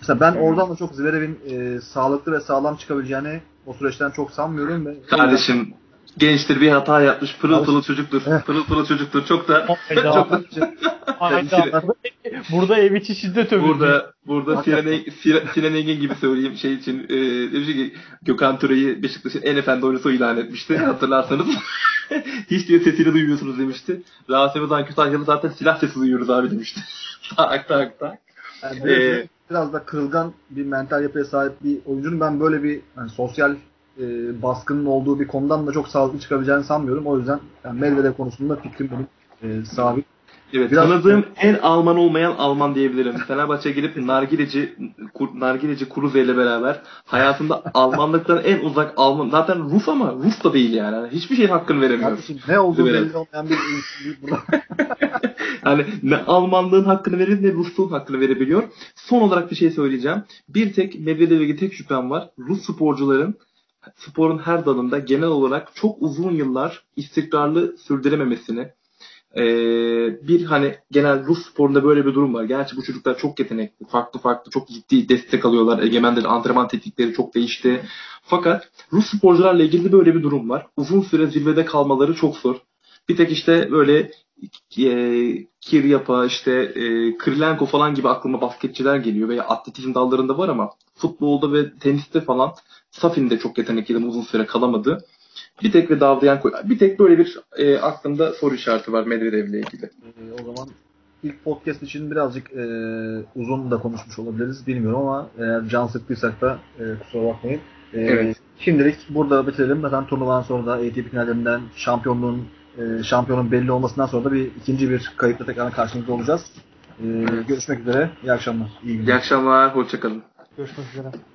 Mesela ben oradan da çok Zverev'in e, sağlıklı ve sağlam çıkabileceğini o süreçten çok sanmıyorum. Ve Kardeşim gençtir bir hata yapmış. Pırıl pırıl çocuktur. Pırıl pırıl çocuktur. Çok da çok da burada ev içi şiddet övüldü. Burada burada Sinan, Engin gibi söyleyeyim şey için e, demiş ki Gökhan Töre'yi Beşiktaş'ın en efendi oyuncusu ilan etmişti. Hatırlarsanız. Hiç diye sesini duymuyorsunuz demişti. Rasim Ozan Kütahyalı zaten silah sesi duyuyoruz abi demişti. tak tak tak. Yani biraz, ee, biraz da kırılgan bir mental yapıya sahip bir oyuncunun ben böyle bir yani sosyal e, baskının olduğu bir konudan da çok sağlıklı çıkabileceğini sanmıyorum. O yüzden yani Medvedev konusunda fikrim benim e, sabit. Evet, Biraz... tanıdığım en Alman olmayan Alman diyebilirim. Fenerbahçe gidip nargileci kur, nargileci Kuruze ile beraber hayatında Almanlıktan en uzak Alman zaten Rus ama Rus da değil yani. Hiçbir şeyin hakkını veremiyor. Kardeşim, ne olduğu belli olmayan bir yani ne Almanlığın hakkını verir ne Rusluğun hakkını verebiliyor. Son olarak bir şey söyleyeceğim. Bir tek Medvedev'e tek şüphem var. Rus sporcuların sporun her dalında genel olarak çok uzun yıllar istikrarlı sürdürememesini ee, bir hani genel Rus sporunda böyle bir durum var. Gerçi bu çocuklar çok yetenekli. Farklı farklı çok ciddi destek alıyorlar. Egemenlerin antrenman teknikleri çok değişti. Fakat Rus sporcularla ilgili böyle bir durum var. Uzun süre zirvede kalmaları çok zor. Bir tek işte böyle e, Kiryapa, işte e, Krilenko falan gibi aklıma basketçiler geliyor veya atletizm dallarında var ama futbolda ve teniste falan Safin de çok yetenekliydi uzun süre kalamadı. Bir tek ve Davlayan bir tek böyle bir e, aklımda soru işareti var Medvedev ile ilgili. E, o zaman ilk podcast için birazcık e, uzun da konuşmuş olabiliriz bilmiyorum ama eğer can sıktıysak da e, kusura bakmayın. E, evet. Şimdilik burada bitirelim. Zaten turnuvadan sonra da ATP finallerinden şampiyonluğun e, şampiyonun belli olmasından sonra da bir ikinci bir kayıtla tekrar karşınızda olacağız. E, görüşmek üzere. İyi akşamlar. İyi, günler. İyi akşamlar. Hoşçakalın. Görüşmek üzere.